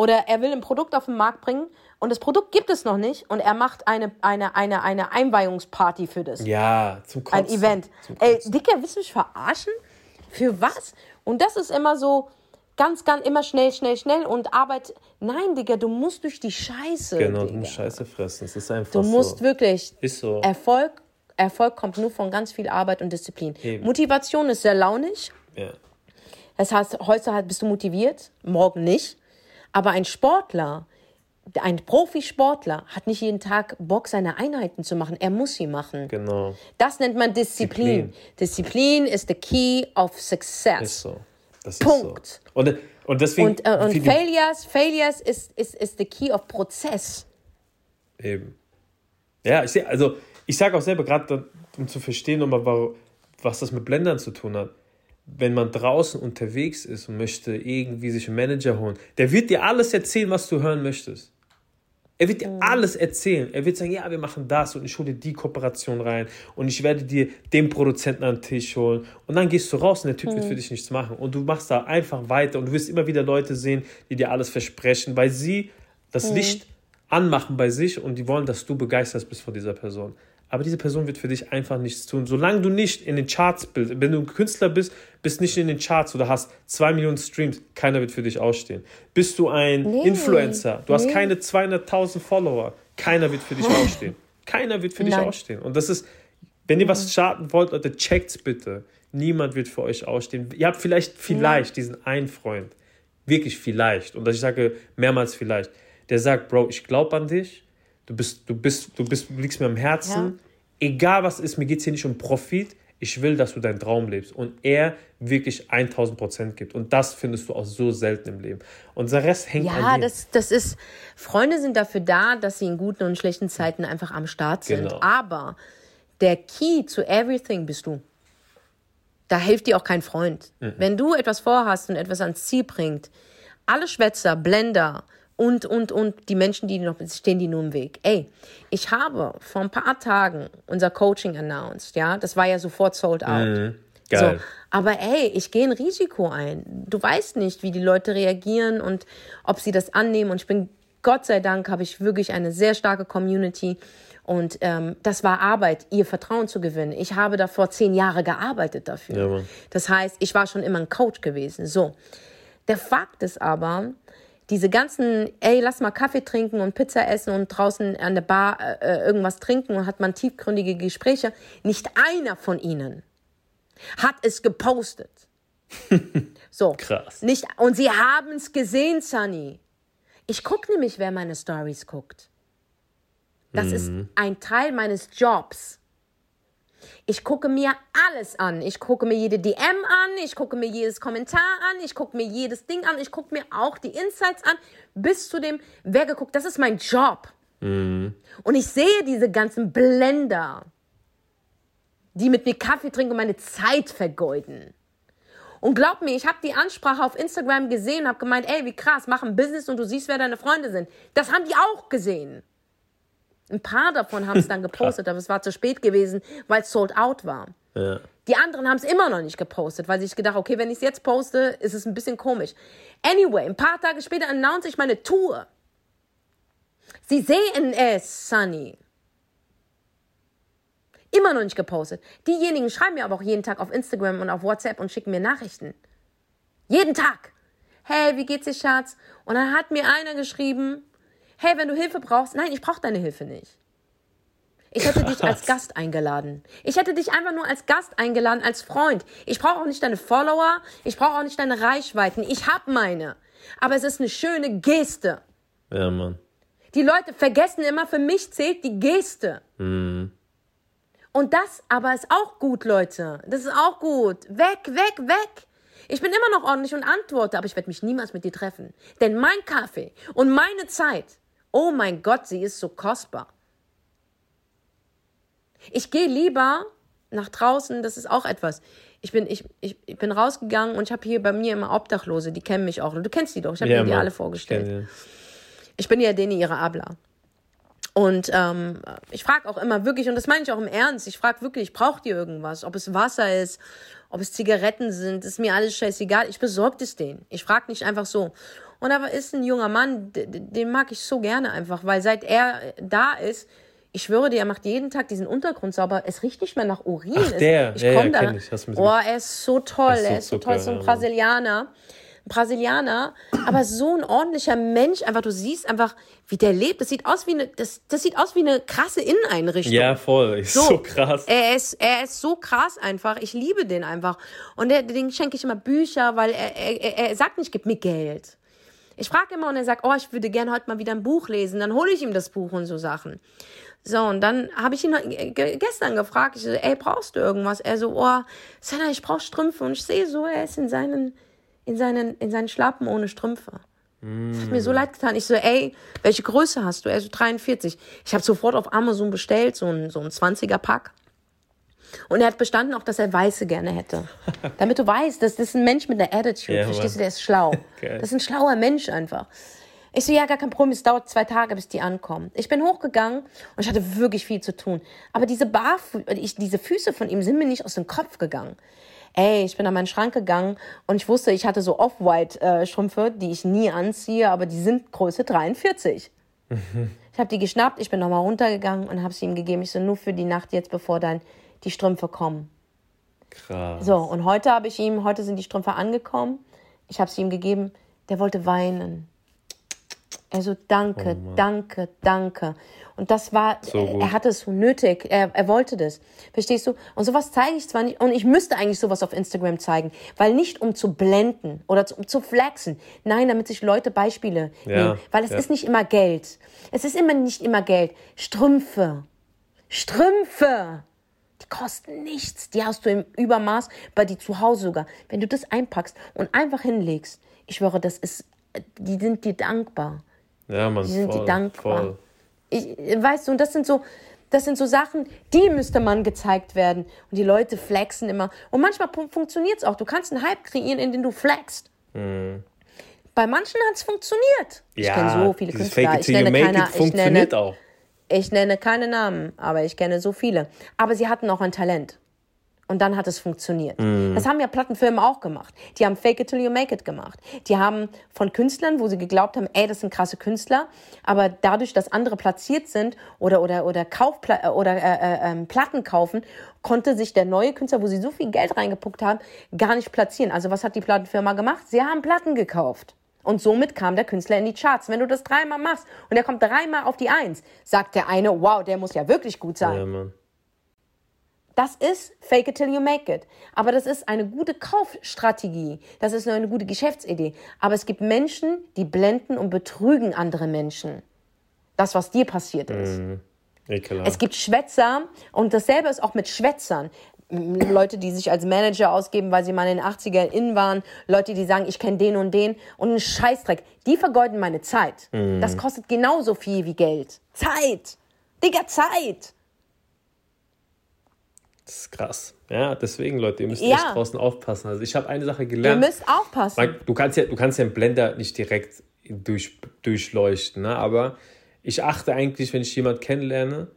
Oder er will ein Produkt auf den Markt bringen und das Produkt gibt es noch nicht und er macht eine, eine, eine, eine Einweihungsparty für das. Ja, zum Kotzen. Ein Event. Ey, Dicker, willst du mich verarschen? Für was? Und das ist immer so ganz, ganz, immer schnell, schnell, schnell und Arbeit. Nein, Digga, du musst durch die Scheiße. Genau, Digga. du musst Scheiße fressen. Das ist einfach Du musst so. wirklich. Ist so. Erfolg, Erfolg kommt nur von ganz viel Arbeit und Disziplin. Eben. Motivation ist sehr launig. Ja. Das heißt, heute bist du motiviert, morgen nicht. Aber ein Sportler, ein Profisportler hat nicht jeden Tag Bock, seine Einheiten zu machen. Er muss sie machen. Genau. Das nennt man Disziplin. Disziplin, Disziplin is the key of success. Ist so. Das Punkt. Ist so. Und, und deswegen. Und, äh, und Failures, Failures ist, ist, ist the key of Prozess. Eben. Ja, ich sehe, also ich sage auch selber, gerade um zu verstehen, nochmal, was das mit Blendern zu tun hat wenn man draußen unterwegs ist und möchte irgendwie sich einen Manager holen, der wird dir alles erzählen, was du hören möchtest. Er wird dir mhm. alles erzählen. Er wird sagen, ja, wir machen das und ich hole dir die Kooperation rein und ich werde dir den Produzenten an den Tisch holen. Und dann gehst du raus und der Typ mhm. wird für dich nichts machen. Und du machst da einfach weiter und du wirst immer wieder Leute sehen, die dir alles versprechen, weil sie das mhm. Licht anmachen bei sich und die wollen, dass du begeistert bist von dieser Person aber diese Person wird für dich einfach nichts tun. Solange du nicht in den Charts bist, wenn du ein Künstler bist, bist nicht in den Charts oder hast zwei Millionen Streams, keiner wird für dich ausstehen. Bist du ein nee, Influencer, du nee. hast keine 200.000 Follower, keiner wird für dich ausstehen. Keiner wird für Nein. dich ausstehen. Und das ist, Wenn ihr mhm. was starten wollt, Leute, checkt's bitte. Niemand wird für euch ausstehen. Ihr habt vielleicht, vielleicht ja. diesen einen Freund, wirklich vielleicht, und ich sage mehrmals vielleicht, der sagt, Bro, ich glaube an dich, du bist, du bist, du bist, du liegst mir am Herzen, ja. egal was ist, mir geht es hier nicht um Profit, ich will, dass du deinen Traum lebst. Und er wirklich 1000 Prozent gibt. Und das findest du auch so selten im Leben. Und der Rest hängt ja, an Ja, das, das ist, Freunde sind dafür da, dass sie in guten und schlechten Zeiten einfach am Start sind. Genau. Aber der Key to everything bist du. Da hilft dir auch kein Freund. Mhm. Wenn du etwas vorhast und etwas ans Ziel bringt, alle Schwätzer, Blender, und, und, und die Menschen, die noch stehen, die nur im Weg. Ey, ich habe vor ein paar Tagen unser Coaching announced, ja, das war ja sofort sold out. Mhm. Geil. So, aber ey, ich gehe ein Risiko ein. Du weißt nicht, wie die Leute reagieren und ob sie das annehmen. Und ich bin, Gott sei Dank, habe ich wirklich eine sehr starke Community. Und ähm, das war Arbeit, ihr Vertrauen zu gewinnen. Ich habe da vor zehn Jahren gearbeitet dafür. Ja, das heißt, ich war schon immer ein Coach gewesen. So. Der Fakt ist aber, diese ganzen, ey, lass mal Kaffee trinken und Pizza essen und draußen an der Bar äh, irgendwas trinken und hat man tiefgründige Gespräche. Nicht einer von ihnen hat es gepostet. so. Krass. Nicht, und sie haben es gesehen, Sunny. Ich gucke nämlich, wer meine Stories guckt. Das mhm. ist ein Teil meines Jobs. Ich gucke mir alles an. Ich gucke mir jede DM an, ich gucke mir jedes Kommentar an, ich gucke mir jedes Ding an, ich gucke mir auch die Insights an, bis zu dem, wer geguckt. Das ist mein Job. Mhm. Und ich sehe diese ganzen Blender, die mit mir Kaffee trinken und meine Zeit vergeuden. Und glaub mir, ich habe die Ansprache auf Instagram gesehen, habe gemeint, ey, wie krass, mach ein Business und du siehst, wer deine Freunde sind. Das haben die auch gesehen. Ein paar davon haben es dann gepostet, aber es war zu spät gewesen, weil es sold out war. Ja. Die anderen haben es immer noch nicht gepostet, weil sie sich gedacht, okay, wenn ich es jetzt poste, ist es ein bisschen komisch. Anyway, ein paar Tage später announce ich meine Tour. Sie sehen es, Sunny. Immer noch nicht gepostet. Diejenigen schreiben mir aber auch jeden Tag auf Instagram und auf WhatsApp und schicken mir Nachrichten. Jeden Tag. Hey, wie geht's dir, Schatz? Und dann hat mir einer geschrieben, hey, wenn du Hilfe brauchst, nein, ich brauche deine Hilfe nicht. Ich hätte Krass. dich als Gast eingeladen. Ich hätte dich einfach nur als Gast eingeladen, als Freund. Ich brauche auch nicht deine Follower, ich brauche auch nicht deine Reichweiten. Ich habe meine. Aber es ist eine schöne Geste. Ja, Mann. Die Leute vergessen immer, für mich zählt die Geste. Mhm. Und das aber ist auch gut, Leute. Das ist auch gut. Weg, weg, weg. Ich bin immer noch ordentlich und antworte, aber ich werde mich niemals mit dir treffen. Denn mein Kaffee und meine Zeit Oh mein Gott, sie ist so kostbar. Ich gehe lieber nach draußen, das ist auch etwas. Ich bin, ich, ich, ich bin rausgegangen und ich habe hier bei mir immer Obdachlose, die kennen mich auch. Du kennst die doch, ich habe ja, dir die alle vorgestellt. Ich, ich bin ja denen ihre Abla. Und ähm, ich frage auch immer wirklich, und das meine ich auch im Ernst, ich frage wirklich, braucht ihr irgendwas? Ob es Wasser ist, ob es Zigaretten sind, ist mir alles scheißegal. Ich besorge es denen. Ich frage nicht einfach so. Und aber ist ein junger Mann, den mag ich so gerne einfach, weil seit er da ist, ich schwöre dir, er macht jeden Tag diesen Untergrund sauber. Es riecht nicht mehr nach Urin. Ach, der, ich ja, ja, da. Ich. Oh, er ist so toll. Ist so er ist so toll, so ein Brasilianer. Brasilianer, aber so ein ordentlicher Mensch. Einfach, du siehst einfach, wie der lebt. Das sieht aus wie eine, das, das sieht aus wie eine krasse Inneneinrichtung. Ja, voll. Ist so, so krass. Er ist, er ist so krass einfach. Ich liebe den einfach. Und der, den schenke ich immer Bücher, weil er, er, er sagt nicht, gib mir Geld. Ich frage immer und er sagt, oh, ich würde gerne heute mal wieder ein Buch lesen. Dann hole ich ihm das Buch und so Sachen. So, und dann habe ich ihn gestern gefragt, ich so, ey, brauchst du irgendwas? Er so, oh, Sana, ich brauche Strümpfe. Und ich sehe so, er ist in seinen, in seinen, in seinen Schlappen ohne Strümpfe. Mm. Das hat mir so leid getan. Ich so, ey, welche Größe hast du? Er so, 43. Ich habe sofort auf Amazon bestellt, so ein, so ein 20er-Pack. Und er hat bestanden auch, dass er Weiße gerne hätte. Damit du weißt, das ist ein Mensch mit einer Attitude. Ja, verstehst du, der ist schlau. Okay. Das ist ein schlauer Mensch einfach. Ich so, ja, gar kein Problem, es dauert zwei Tage, bis die ankommen. Ich bin hochgegangen und ich hatte wirklich viel zu tun. Aber diese Barfü ich, diese Füße von ihm sind mir nicht aus dem Kopf gegangen. Ey, ich bin an meinen Schrank gegangen und ich wusste, ich hatte so Off-White-Strümpfe, äh, die ich nie anziehe, aber die sind Größe 43. Ich habe die geschnappt, ich bin nochmal runtergegangen und habe sie ihm gegeben. Ich so, nur für die Nacht jetzt, bevor dein die Strümpfe kommen. Krass. So, und heute habe ich ihm, heute sind die Strümpfe angekommen. Ich habe sie ihm gegeben. Der wollte weinen. Also danke, oh danke, danke. Und das war, so er hatte es so nötig, er, er wollte das. Verstehst du? Und sowas zeige ich zwar nicht, und ich müsste eigentlich sowas auf Instagram zeigen, weil nicht um zu blenden oder zu, um zu flexen, nein, damit sich Leute Beispiele ja, nehmen, weil es ja. ist nicht immer Geld. Es ist immer nicht immer Geld. Strümpfe, Strümpfe, kosten nichts, die hast du im Übermaß bei dir zu Hause sogar. Wenn du das einpackst und einfach hinlegst, ich schwöre, das ist, die sind dir dankbar. Ja, man, die sind voll, dir dankbar. Voll. Ich, weißt du, und das sind so, das sind so Sachen, die müsste man gezeigt werden. Und die Leute flexen immer. Und manchmal funktioniert es auch. Du kannst einen Hype kreieren, in dem du flexst. Mhm. Bei manchen hat es funktioniert. Ja, ich kenne so viele Künstler. Ich nenne, keine, ich, nenne, auch. Ich nenne keine Namen, aber ich kenne so viele. Aber sie hatten auch ein Talent. Und dann hat es funktioniert. Mm. Das haben ja Plattenfirmen auch gemacht. Die haben Fake It Till You Make It gemacht. Die haben von Künstlern, wo sie geglaubt haben, ey, das sind krasse Künstler, aber dadurch, dass andere platziert sind oder oder oder Kaufpla äh, oder äh, äh, ähm, Platten kaufen, konnte sich der neue Künstler, wo sie so viel Geld reingepuckt haben, gar nicht platzieren. Also was hat die Plattenfirma gemacht? Sie haben Platten gekauft. Und somit kam der Künstler in die Charts. Wenn du das dreimal machst und er kommt dreimal auf die Eins, sagt der eine, wow, der muss ja wirklich gut sein. Ja, das ist Fake it till you make it. Aber das ist eine gute Kaufstrategie. Das ist eine gute Geschäftsidee. Aber es gibt Menschen, die blenden und betrügen andere Menschen. Das, was dir passiert ist. Mm, es gibt Schwätzer und dasselbe ist auch mit Schwätzern. Leute, die sich als Manager ausgeben, weil sie mal in den 80ern in waren, Leute, die sagen, ich kenne den und den und einen Scheißdreck, die vergeuden meine Zeit. Mm. Das kostet genauso viel wie Geld. Zeit! Digga, Zeit! Das ist krass. Ja, deswegen, Leute, ihr müsst ja. echt draußen aufpassen. Also ich habe eine Sache gelernt. Ihr müsst aufpassen. du kannst ja, du kannst ja einen Blender nicht direkt durch, durchleuchten, ne? aber ich achte eigentlich, wenn ich jemanden kennenlerne,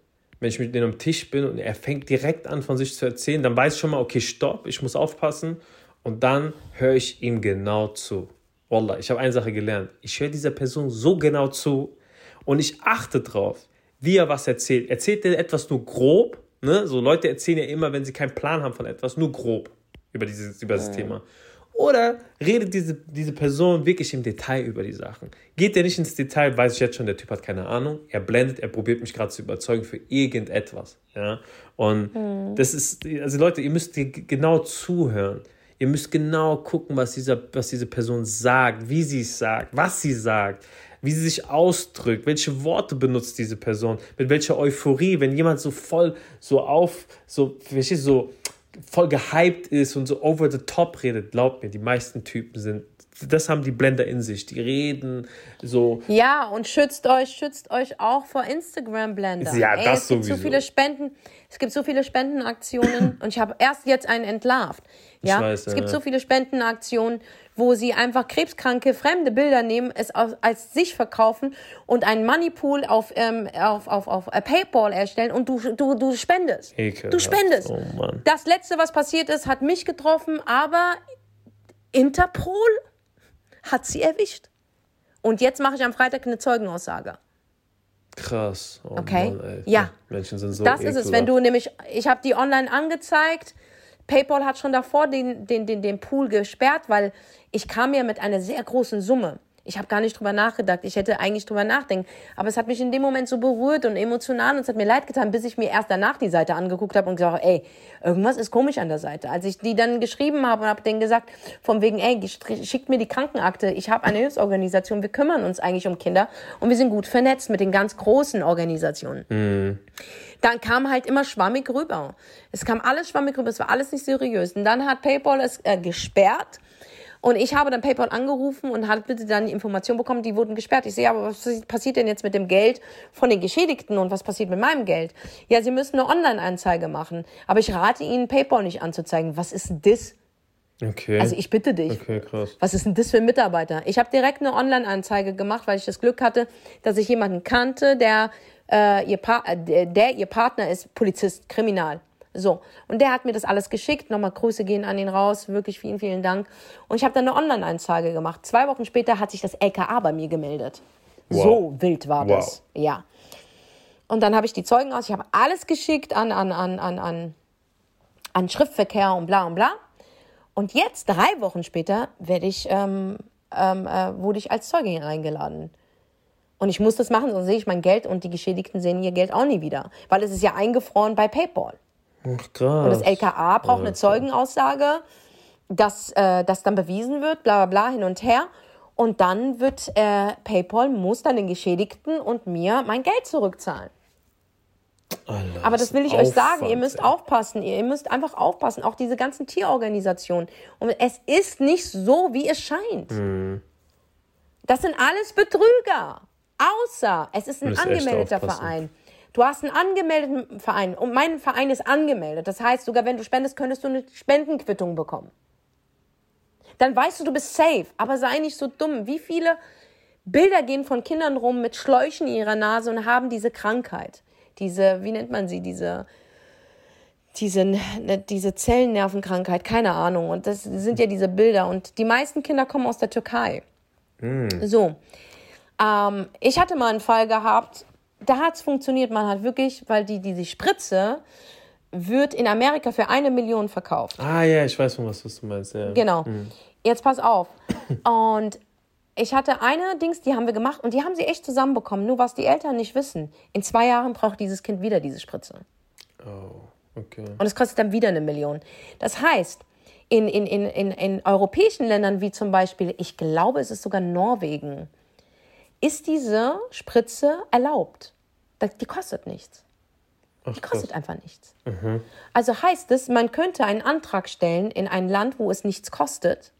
wenn ich mit dem am Tisch bin und er fängt direkt an, von sich zu erzählen, dann weiß ich schon mal, okay, stopp, ich muss aufpassen und dann höre ich ihm genau zu. Wallah, ich habe eine Sache gelernt. Ich höre dieser Person so genau zu und ich achte drauf, wie er was erzählt. Erzählt er etwas nur grob Ne? So Leute erzählen ja immer, wenn sie keinen Plan haben von etwas, nur grob über dieses, über das ja. Thema. Oder redet diese, diese Person wirklich im Detail über die Sachen? Geht der nicht ins Detail, weiß ich jetzt schon, der Typ hat keine Ahnung. Er blendet, er probiert mich gerade zu überzeugen für irgendetwas. Ja? Und mhm. das ist, also Leute, ihr müsst genau zuhören. Ihr müsst genau gucken, was, dieser, was diese Person sagt, wie sie es sagt, was sie sagt wie sie sich ausdrückt, welche Worte benutzt diese Person, mit welcher Euphorie, wenn jemand so voll so auf, so, verstehst so voll gehypt ist und so over the top redet, glaubt mir, die meisten Typen sind das haben die Blender in sich. Die reden so. Ja, und schützt euch, schützt euch auch vor Instagram-Blender. Ja, Ey, das es gibt sowieso. so viele Spenden, es gibt so viele Spendenaktionen und ich habe erst jetzt einen entlarvt. Ja, weiß, es gibt so viele Spendenaktionen, wo sie einfach krebskranke fremde Bilder nehmen, es als, sich verkaufen und einen Moneypool auf, ähm, auf, auf, auf äh, PayPal erstellen und du, du, du spendest. Ekelhaft. Du spendest. Oh, das letzte, was passiert ist, hat mich getroffen, aber Interpol hat sie erwischt. Und jetzt mache ich am Freitag eine Zeugenaussage. Krass. Oh okay. Mann, ja. Menschen sind so. Das ekelhaft. ist es, wenn du nämlich, ich habe die online angezeigt. PayPal hat schon davor den, den, den, den Pool gesperrt, weil ich kam ja mit einer sehr großen Summe. Ich habe gar nicht drüber nachgedacht. Ich hätte eigentlich drüber nachdenken. Aber es hat mich in dem Moment so berührt und emotional und es hat mir leid getan, bis ich mir erst danach die Seite angeguckt habe und gesagt habe, ey, irgendwas ist komisch an der Seite. Als ich die dann geschrieben habe und habe denen gesagt, von wegen, ey, schickt mir die Krankenakte. Ich habe eine Hilfsorganisation. Wir kümmern uns eigentlich um Kinder und wir sind gut vernetzt mit den ganz großen Organisationen. Mhm. Dann kam halt immer schwammig rüber. Es kam alles schwammig rüber. Es war alles nicht seriös. Und dann hat PayPal es äh, gesperrt und ich habe dann PayPal angerufen und habe bitte dann die Information bekommen, die wurden gesperrt. Ich sehe, aber was passiert denn jetzt mit dem Geld von den Geschädigten und was passiert mit meinem Geld? Ja, sie müssen eine Online-Anzeige machen. Aber ich rate Ihnen, PayPal nicht anzuzeigen. Was ist das? Okay. Also ich bitte dich. Okay, krass. Was ist denn das für ein Mitarbeiter? Ich habe direkt eine Online-Anzeige gemacht, weil ich das Glück hatte, dass ich jemanden kannte, der, äh, ihr, pa der, der ihr Partner ist Polizist, Kriminal. So, und der hat mir das alles geschickt. Nochmal Grüße gehen an ihn raus. Wirklich vielen, vielen Dank. Und ich habe dann eine Online-Anzeige gemacht. Zwei Wochen später hat sich das LKA bei mir gemeldet. Wow. So wild war das. Wow. Ja. Und dann habe ich die Zeugen aus. Ich habe alles geschickt an, an, an, an, an, an Schriftverkehr und bla und bla. Und jetzt, drei Wochen später, werde ich, ähm, ähm, äh, wurde ich als Zeugin eingeladen. Und ich muss das machen, sonst sehe ich mein Geld und die Geschädigten sehen ihr Geld auch nie wieder. Weil es ist ja eingefroren bei PayPal. Ach, krass. Und das LKA braucht eine Zeugenaussage, dass äh, das dann bewiesen wird, bla bla bla, hin und her. Und dann wird äh, PayPal muss dann den Geschädigten und mir mein Geld zurückzahlen. Alter, Aber das will ich Aufwand, euch sagen, ihr müsst ey. aufpassen, ihr müsst einfach aufpassen, auch diese ganzen Tierorganisationen. Und es ist nicht so, wie es scheint. Mhm. Das sind alles Betrüger. Außer es ist ein angemeldeter Verein. Du hast einen angemeldeten Verein und mein Verein ist angemeldet. Das heißt, sogar wenn du spendest, könntest du eine Spendenquittung bekommen. Dann weißt du, du bist safe. Aber sei nicht so dumm. Wie viele Bilder gehen von Kindern rum mit Schläuchen in ihrer Nase und haben diese Krankheit? Diese, wie nennt man sie? Diese, diese, ne, diese Zellennervenkrankheit, keine Ahnung. Und das sind ja diese Bilder. Und die meisten Kinder kommen aus der Türkei. Mm. So. Ähm, ich hatte mal einen Fall gehabt, da hat es funktioniert. Man hat wirklich, weil die, diese Spritze wird in Amerika für eine Million verkauft. Ah ja, ich weiß schon, was, du meinst. Ja. Genau. Mhm. Jetzt pass auf. Und ich hatte eine Dings, die haben wir gemacht und die haben sie echt zusammenbekommen. Nur was die Eltern nicht wissen, in zwei Jahren braucht dieses Kind wieder diese Spritze. Oh, okay. Und es kostet dann wieder eine Million. Das heißt, in, in, in, in, in europäischen Ländern wie zum Beispiel, ich glaube, es ist sogar Norwegen, ist diese Spritze erlaubt. Die kostet nichts. Ach, die kostet krass. einfach nichts. Mhm. Also heißt es, man könnte einen Antrag stellen in ein Land, wo es nichts kostet.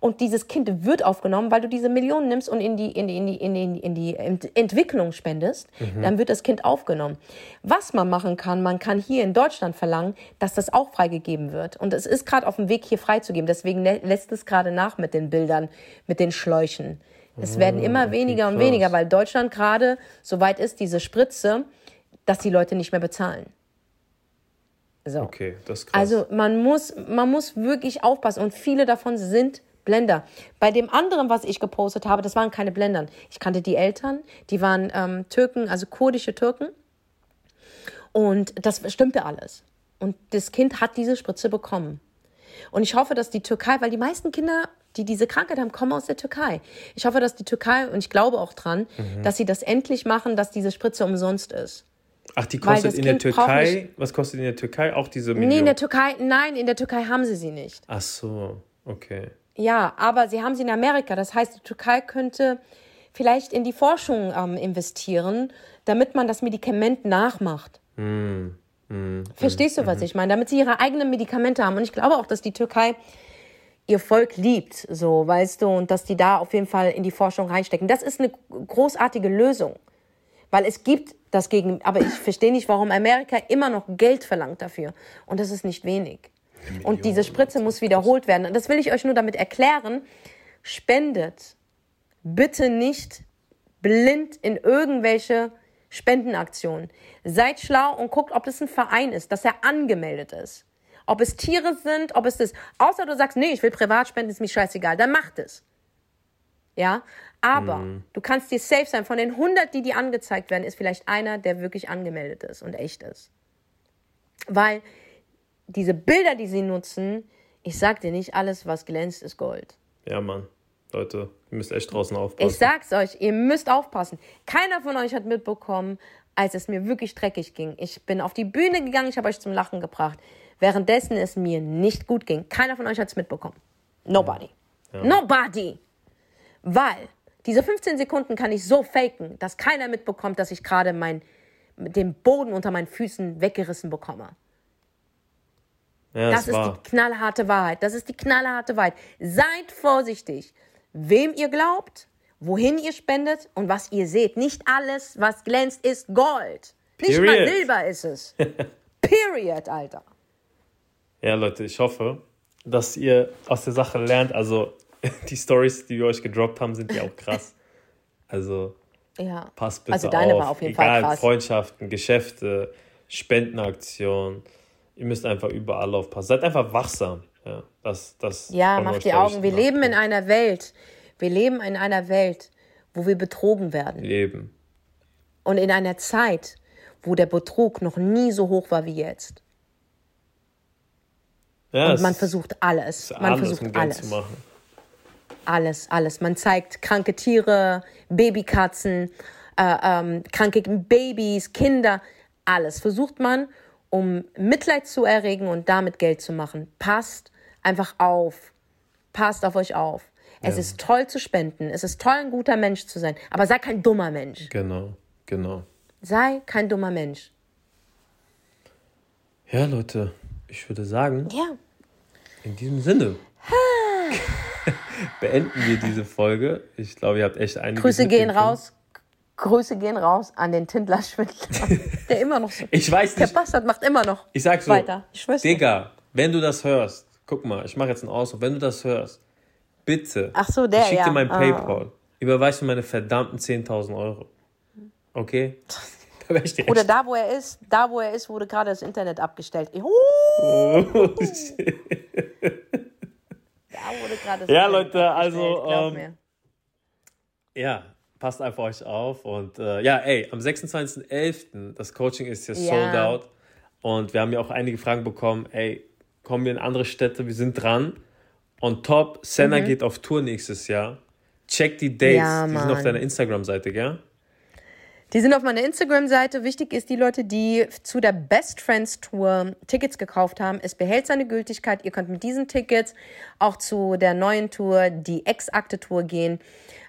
Und dieses Kind wird aufgenommen, weil du diese Millionen nimmst und in die, in die, in die, in die, in die Entwicklung spendest, mhm. dann wird das Kind aufgenommen. Was man machen kann, man kann hier in Deutschland verlangen, dass das auch freigegeben wird. Und es ist gerade auf dem Weg, hier freizugeben. Deswegen lässt es gerade nach mit den Bildern, mit den Schläuchen. Es werden immer ah, weniger und weniger, weil Deutschland gerade so weit ist, diese Spritze, dass die Leute nicht mehr bezahlen. So. Okay, das ist krass. Also man muss, man muss wirklich aufpassen und viele davon sind Blender. Bei dem anderen, was ich gepostet habe, das waren keine Blendern. Ich kannte die Eltern, die waren ähm, Türken, also kurdische Türken. Und das stimmte alles. Und das Kind hat diese Spritze bekommen. Und ich hoffe, dass die Türkei, weil die meisten Kinder die diese Krankheit haben, kommen aus der Türkei. Ich hoffe, dass die Türkei, und ich glaube auch dran, mhm. dass sie das endlich machen, dass diese Spritze umsonst ist. Ach, die kostet in der Türkei, was kostet in der Türkei auch diese Million? Nee, in der Türkei, nein, in der Türkei haben sie sie nicht. Ach so, okay. Ja, aber sie haben sie in Amerika. Das heißt, die Türkei könnte vielleicht in die Forschung ähm, investieren, damit man das Medikament nachmacht. Mm, mm, Verstehst mm, du, was mhm. ich meine? Damit sie ihre eigenen Medikamente haben. Und ich glaube auch, dass die Türkei ihr Volk liebt, so, weißt du, und dass die da auf jeden Fall in die Forschung reinstecken. Das ist eine großartige Lösung. Weil es gibt das gegen, aber ich verstehe nicht, warum Amerika immer noch Geld verlangt dafür. Und das ist nicht wenig. Und diese Spritze muss wiederholt werden. Und das will ich euch nur damit erklären. Spendet bitte nicht blind in irgendwelche Spendenaktionen. Seid schlau und guckt, ob das ein Verein ist, dass er angemeldet ist. Ob es Tiere sind, ob es ist. Außer du sagst, nee, ich will privat spenden, ist mir scheißegal. Dann mach das. Ja, aber mhm. du kannst dir safe sein. Von den 100, die dir angezeigt werden, ist vielleicht einer, der wirklich angemeldet ist und echt ist. Weil diese Bilder, die sie nutzen, ich sag dir nicht, alles, was glänzt, ist Gold. Ja, Mann. Leute, ihr müsst echt draußen aufpassen. Ich sag's euch, ihr müsst aufpassen. Keiner von euch hat mitbekommen, als es mir wirklich dreckig ging. Ich bin auf die Bühne gegangen, ich habe euch zum Lachen gebracht währenddessen es mir nicht gut ging. Keiner von euch hat es mitbekommen. Nobody. Ja. Nobody. Weil diese 15 Sekunden kann ich so faken, dass keiner mitbekommt, dass ich gerade mein, den Boden unter meinen Füßen weggerissen bekomme. Ja, das, das ist die knallharte Wahrheit. Das ist die knallharte Wahrheit. Seid vorsichtig, wem ihr glaubt, wohin ihr spendet und was ihr seht. Nicht alles, was glänzt, ist Gold. Nicht Period. mal Silber ist es. Period, Alter. Ja, Leute, ich hoffe, dass ihr aus der Sache lernt. Also, die Stories, die wir euch gedroppt haben, sind ja auch krass. Also, ja. passt bitte also deine auf. War auf jeden Egal, Fall krass. Freundschaften, Geschäfte, Spendenaktionen. Ihr müsst einfach überall aufpassen. Seid einfach wachsam. Ja, das, das ja macht die Augen. Wir leben in einer Welt. Wir leben in einer Welt, wo wir betrogen werden. Leben. Und in einer Zeit, wo der Betrug noch nie so hoch war wie jetzt. Ja, und man versucht alles. Man alles, versucht um alles. Zu machen. alles, alles. Man zeigt kranke Tiere, Babykatzen, äh, ähm, kranke Babys, Kinder, alles. Versucht man, um Mitleid zu erregen und damit Geld zu machen. Passt einfach auf. Passt auf euch auf. Es ja. ist toll zu spenden. Es ist toll, ein guter Mensch zu sein. Aber sei kein dummer Mensch. Genau, genau. Sei kein dummer Mensch. Ja, Leute, ich würde sagen. Ja. In diesem Sinne. beenden wir diese Folge. Ich glaube, ihr habt echt einige. Grüße gehen raus. Grüße gehen raus an den Tindler-Schwindler, der immer noch so. ich weiß nicht. Der Bastard macht immer noch ich sag's so, weiter. Ich schwör's Digga, wenn du das hörst, guck mal, ich mache jetzt einen Ausdruck, wenn du das hörst, bitte. Ach so, der, ich schick ja. dir mein ah. Paypal. Überweis mir meine verdammten 10.000 Euro. Okay? Da Oder da, wo er ist, da, wo er ist, wurde gerade das Internet abgestellt. Oh, oh shit. Da wurde gerade das Ja, Leute, also. Ähm, ja, passt einfach euch auf. Und äh, ja, ey, am 26.11. das Coaching ist ja, ja sold out. Und wir haben ja auch einige Fragen bekommen. Ey, kommen wir in andere Städte? Wir sind dran. Und top, Senna mhm. geht auf Tour nächstes Jahr. Check die Dates, ja, die sind auf deiner Instagram-Seite, gell? Die sind auf meiner Instagram-Seite. Wichtig ist, die Leute, die zu der Best Friends Tour Tickets gekauft haben, es behält seine Gültigkeit. Ihr könnt mit diesen Tickets auch zu der neuen Tour, die Ex-Akte-Tour gehen.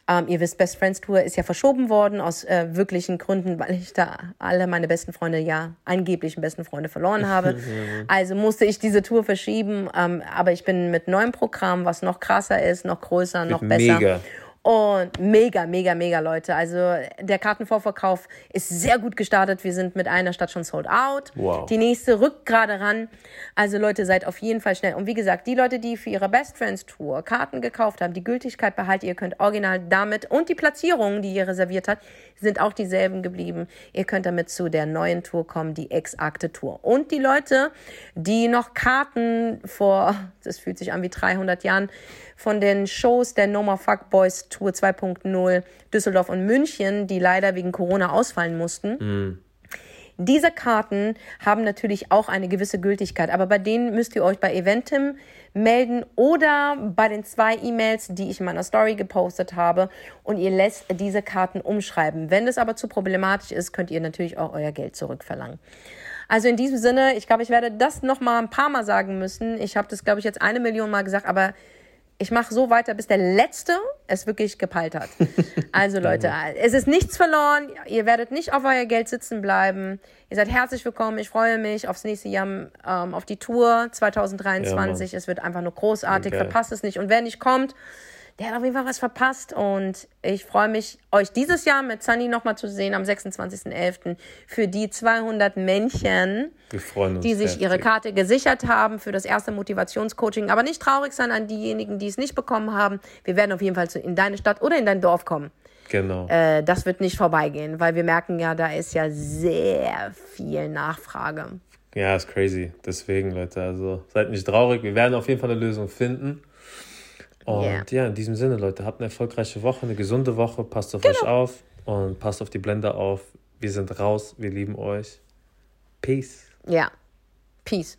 Ähm, ihr wisst, Best Friends Tour ist ja verschoben worden aus äh, wirklichen Gründen, weil ich da alle meine besten Freunde, ja, angeblichen besten Freunde verloren habe. also musste ich diese Tour verschieben. Ähm, aber ich bin mit neuem Programm, was noch krasser ist, noch größer, noch besser. Mega. Und mega, mega, mega Leute. Also der Kartenvorverkauf ist sehr gut gestartet. Wir sind mit einer Stadt schon sold out. Wow. Die nächste rückt gerade ran. Also Leute, seid auf jeden Fall schnell. Und wie gesagt, die Leute, die für ihre Best Friends Tour Karten gekauft haben, die Gültigkeit behalten, ihr könnt original damit und die Platzierungen, die ihr reserviert habt, sind auch dieselben geblieben. Ihr könnt damit zu der neuen Tour kommen, die Exakte Tour. Und die Leute, die noch Karten vor, das fühlt sich an wie 300 Jahren, von den Shows der No More Fuck Boys Tour 2.0 Düsseldorf und München, die leider wegen Corona ausfallen mussten. Mm. Diese Karten haben natürlich auch eine gewisse Gültigkeit, aber bei denen müsst ihr euch bei Eventim melden oder bei den zwei E-Mails, die ich in meiner Story gepostet habe und ihr lässt diese Karten umschreiben. Wenn es aber zu problematisch ist, könnt ihr natürlich auch euer Geld zurückverlangen. Also in diesem Sinne, ich glaube, ich werde das noch mal ein paar Mal sagen müssen. Ich habe das, glaube ich, jetzt eine Million Mal gesagt, aber ich mache so weiter, bis der Letzte es wirklich gepeilt hat. Also Leute, es ist nichts verloren. Ihr werdet nicht auf euer Geld sitzen bleiben. Ihr seid herzlich willkommen. Ich freue mich aufs nächste Jahr, ähm, auf die Tour 2023. Ja, es wird einfach nur großartig. Okay. Verpasst es nicht. Und wer nicht kommt, der hat auf jeden Fall was verpasst. Und ich freue mich, euch dieses Jahr mit Sunny nochmal zu sehen am 26.11. für die 200 Männchen, die sich ihre Karte gesichert haben für das erste Motivationscoaching. Aber nicht traurig sein an diejenigen, die es nicht bekommen haben. Wir werden auf jeden Fall in deine Stadt oder in dein Dorf kommen. Genau. Äh, das wird nicht vorbeigehen, weil wir merken ja, da ist ja sehr viel Nachfrage. Ja, ist crazy. Deswegen, Leute, also seid nicht traurig. Wir werden auf jeden Fall eine Lösung finden. Und yeah. ja, in diesem Sinne, Leute, habt eine erfolgreiche Woche, eine gesunde Woche. Passt auf genau. euch auf und passt auf die Blender auf. Wir sind raus. Wir lieben euch. Peace. Ja. Peace.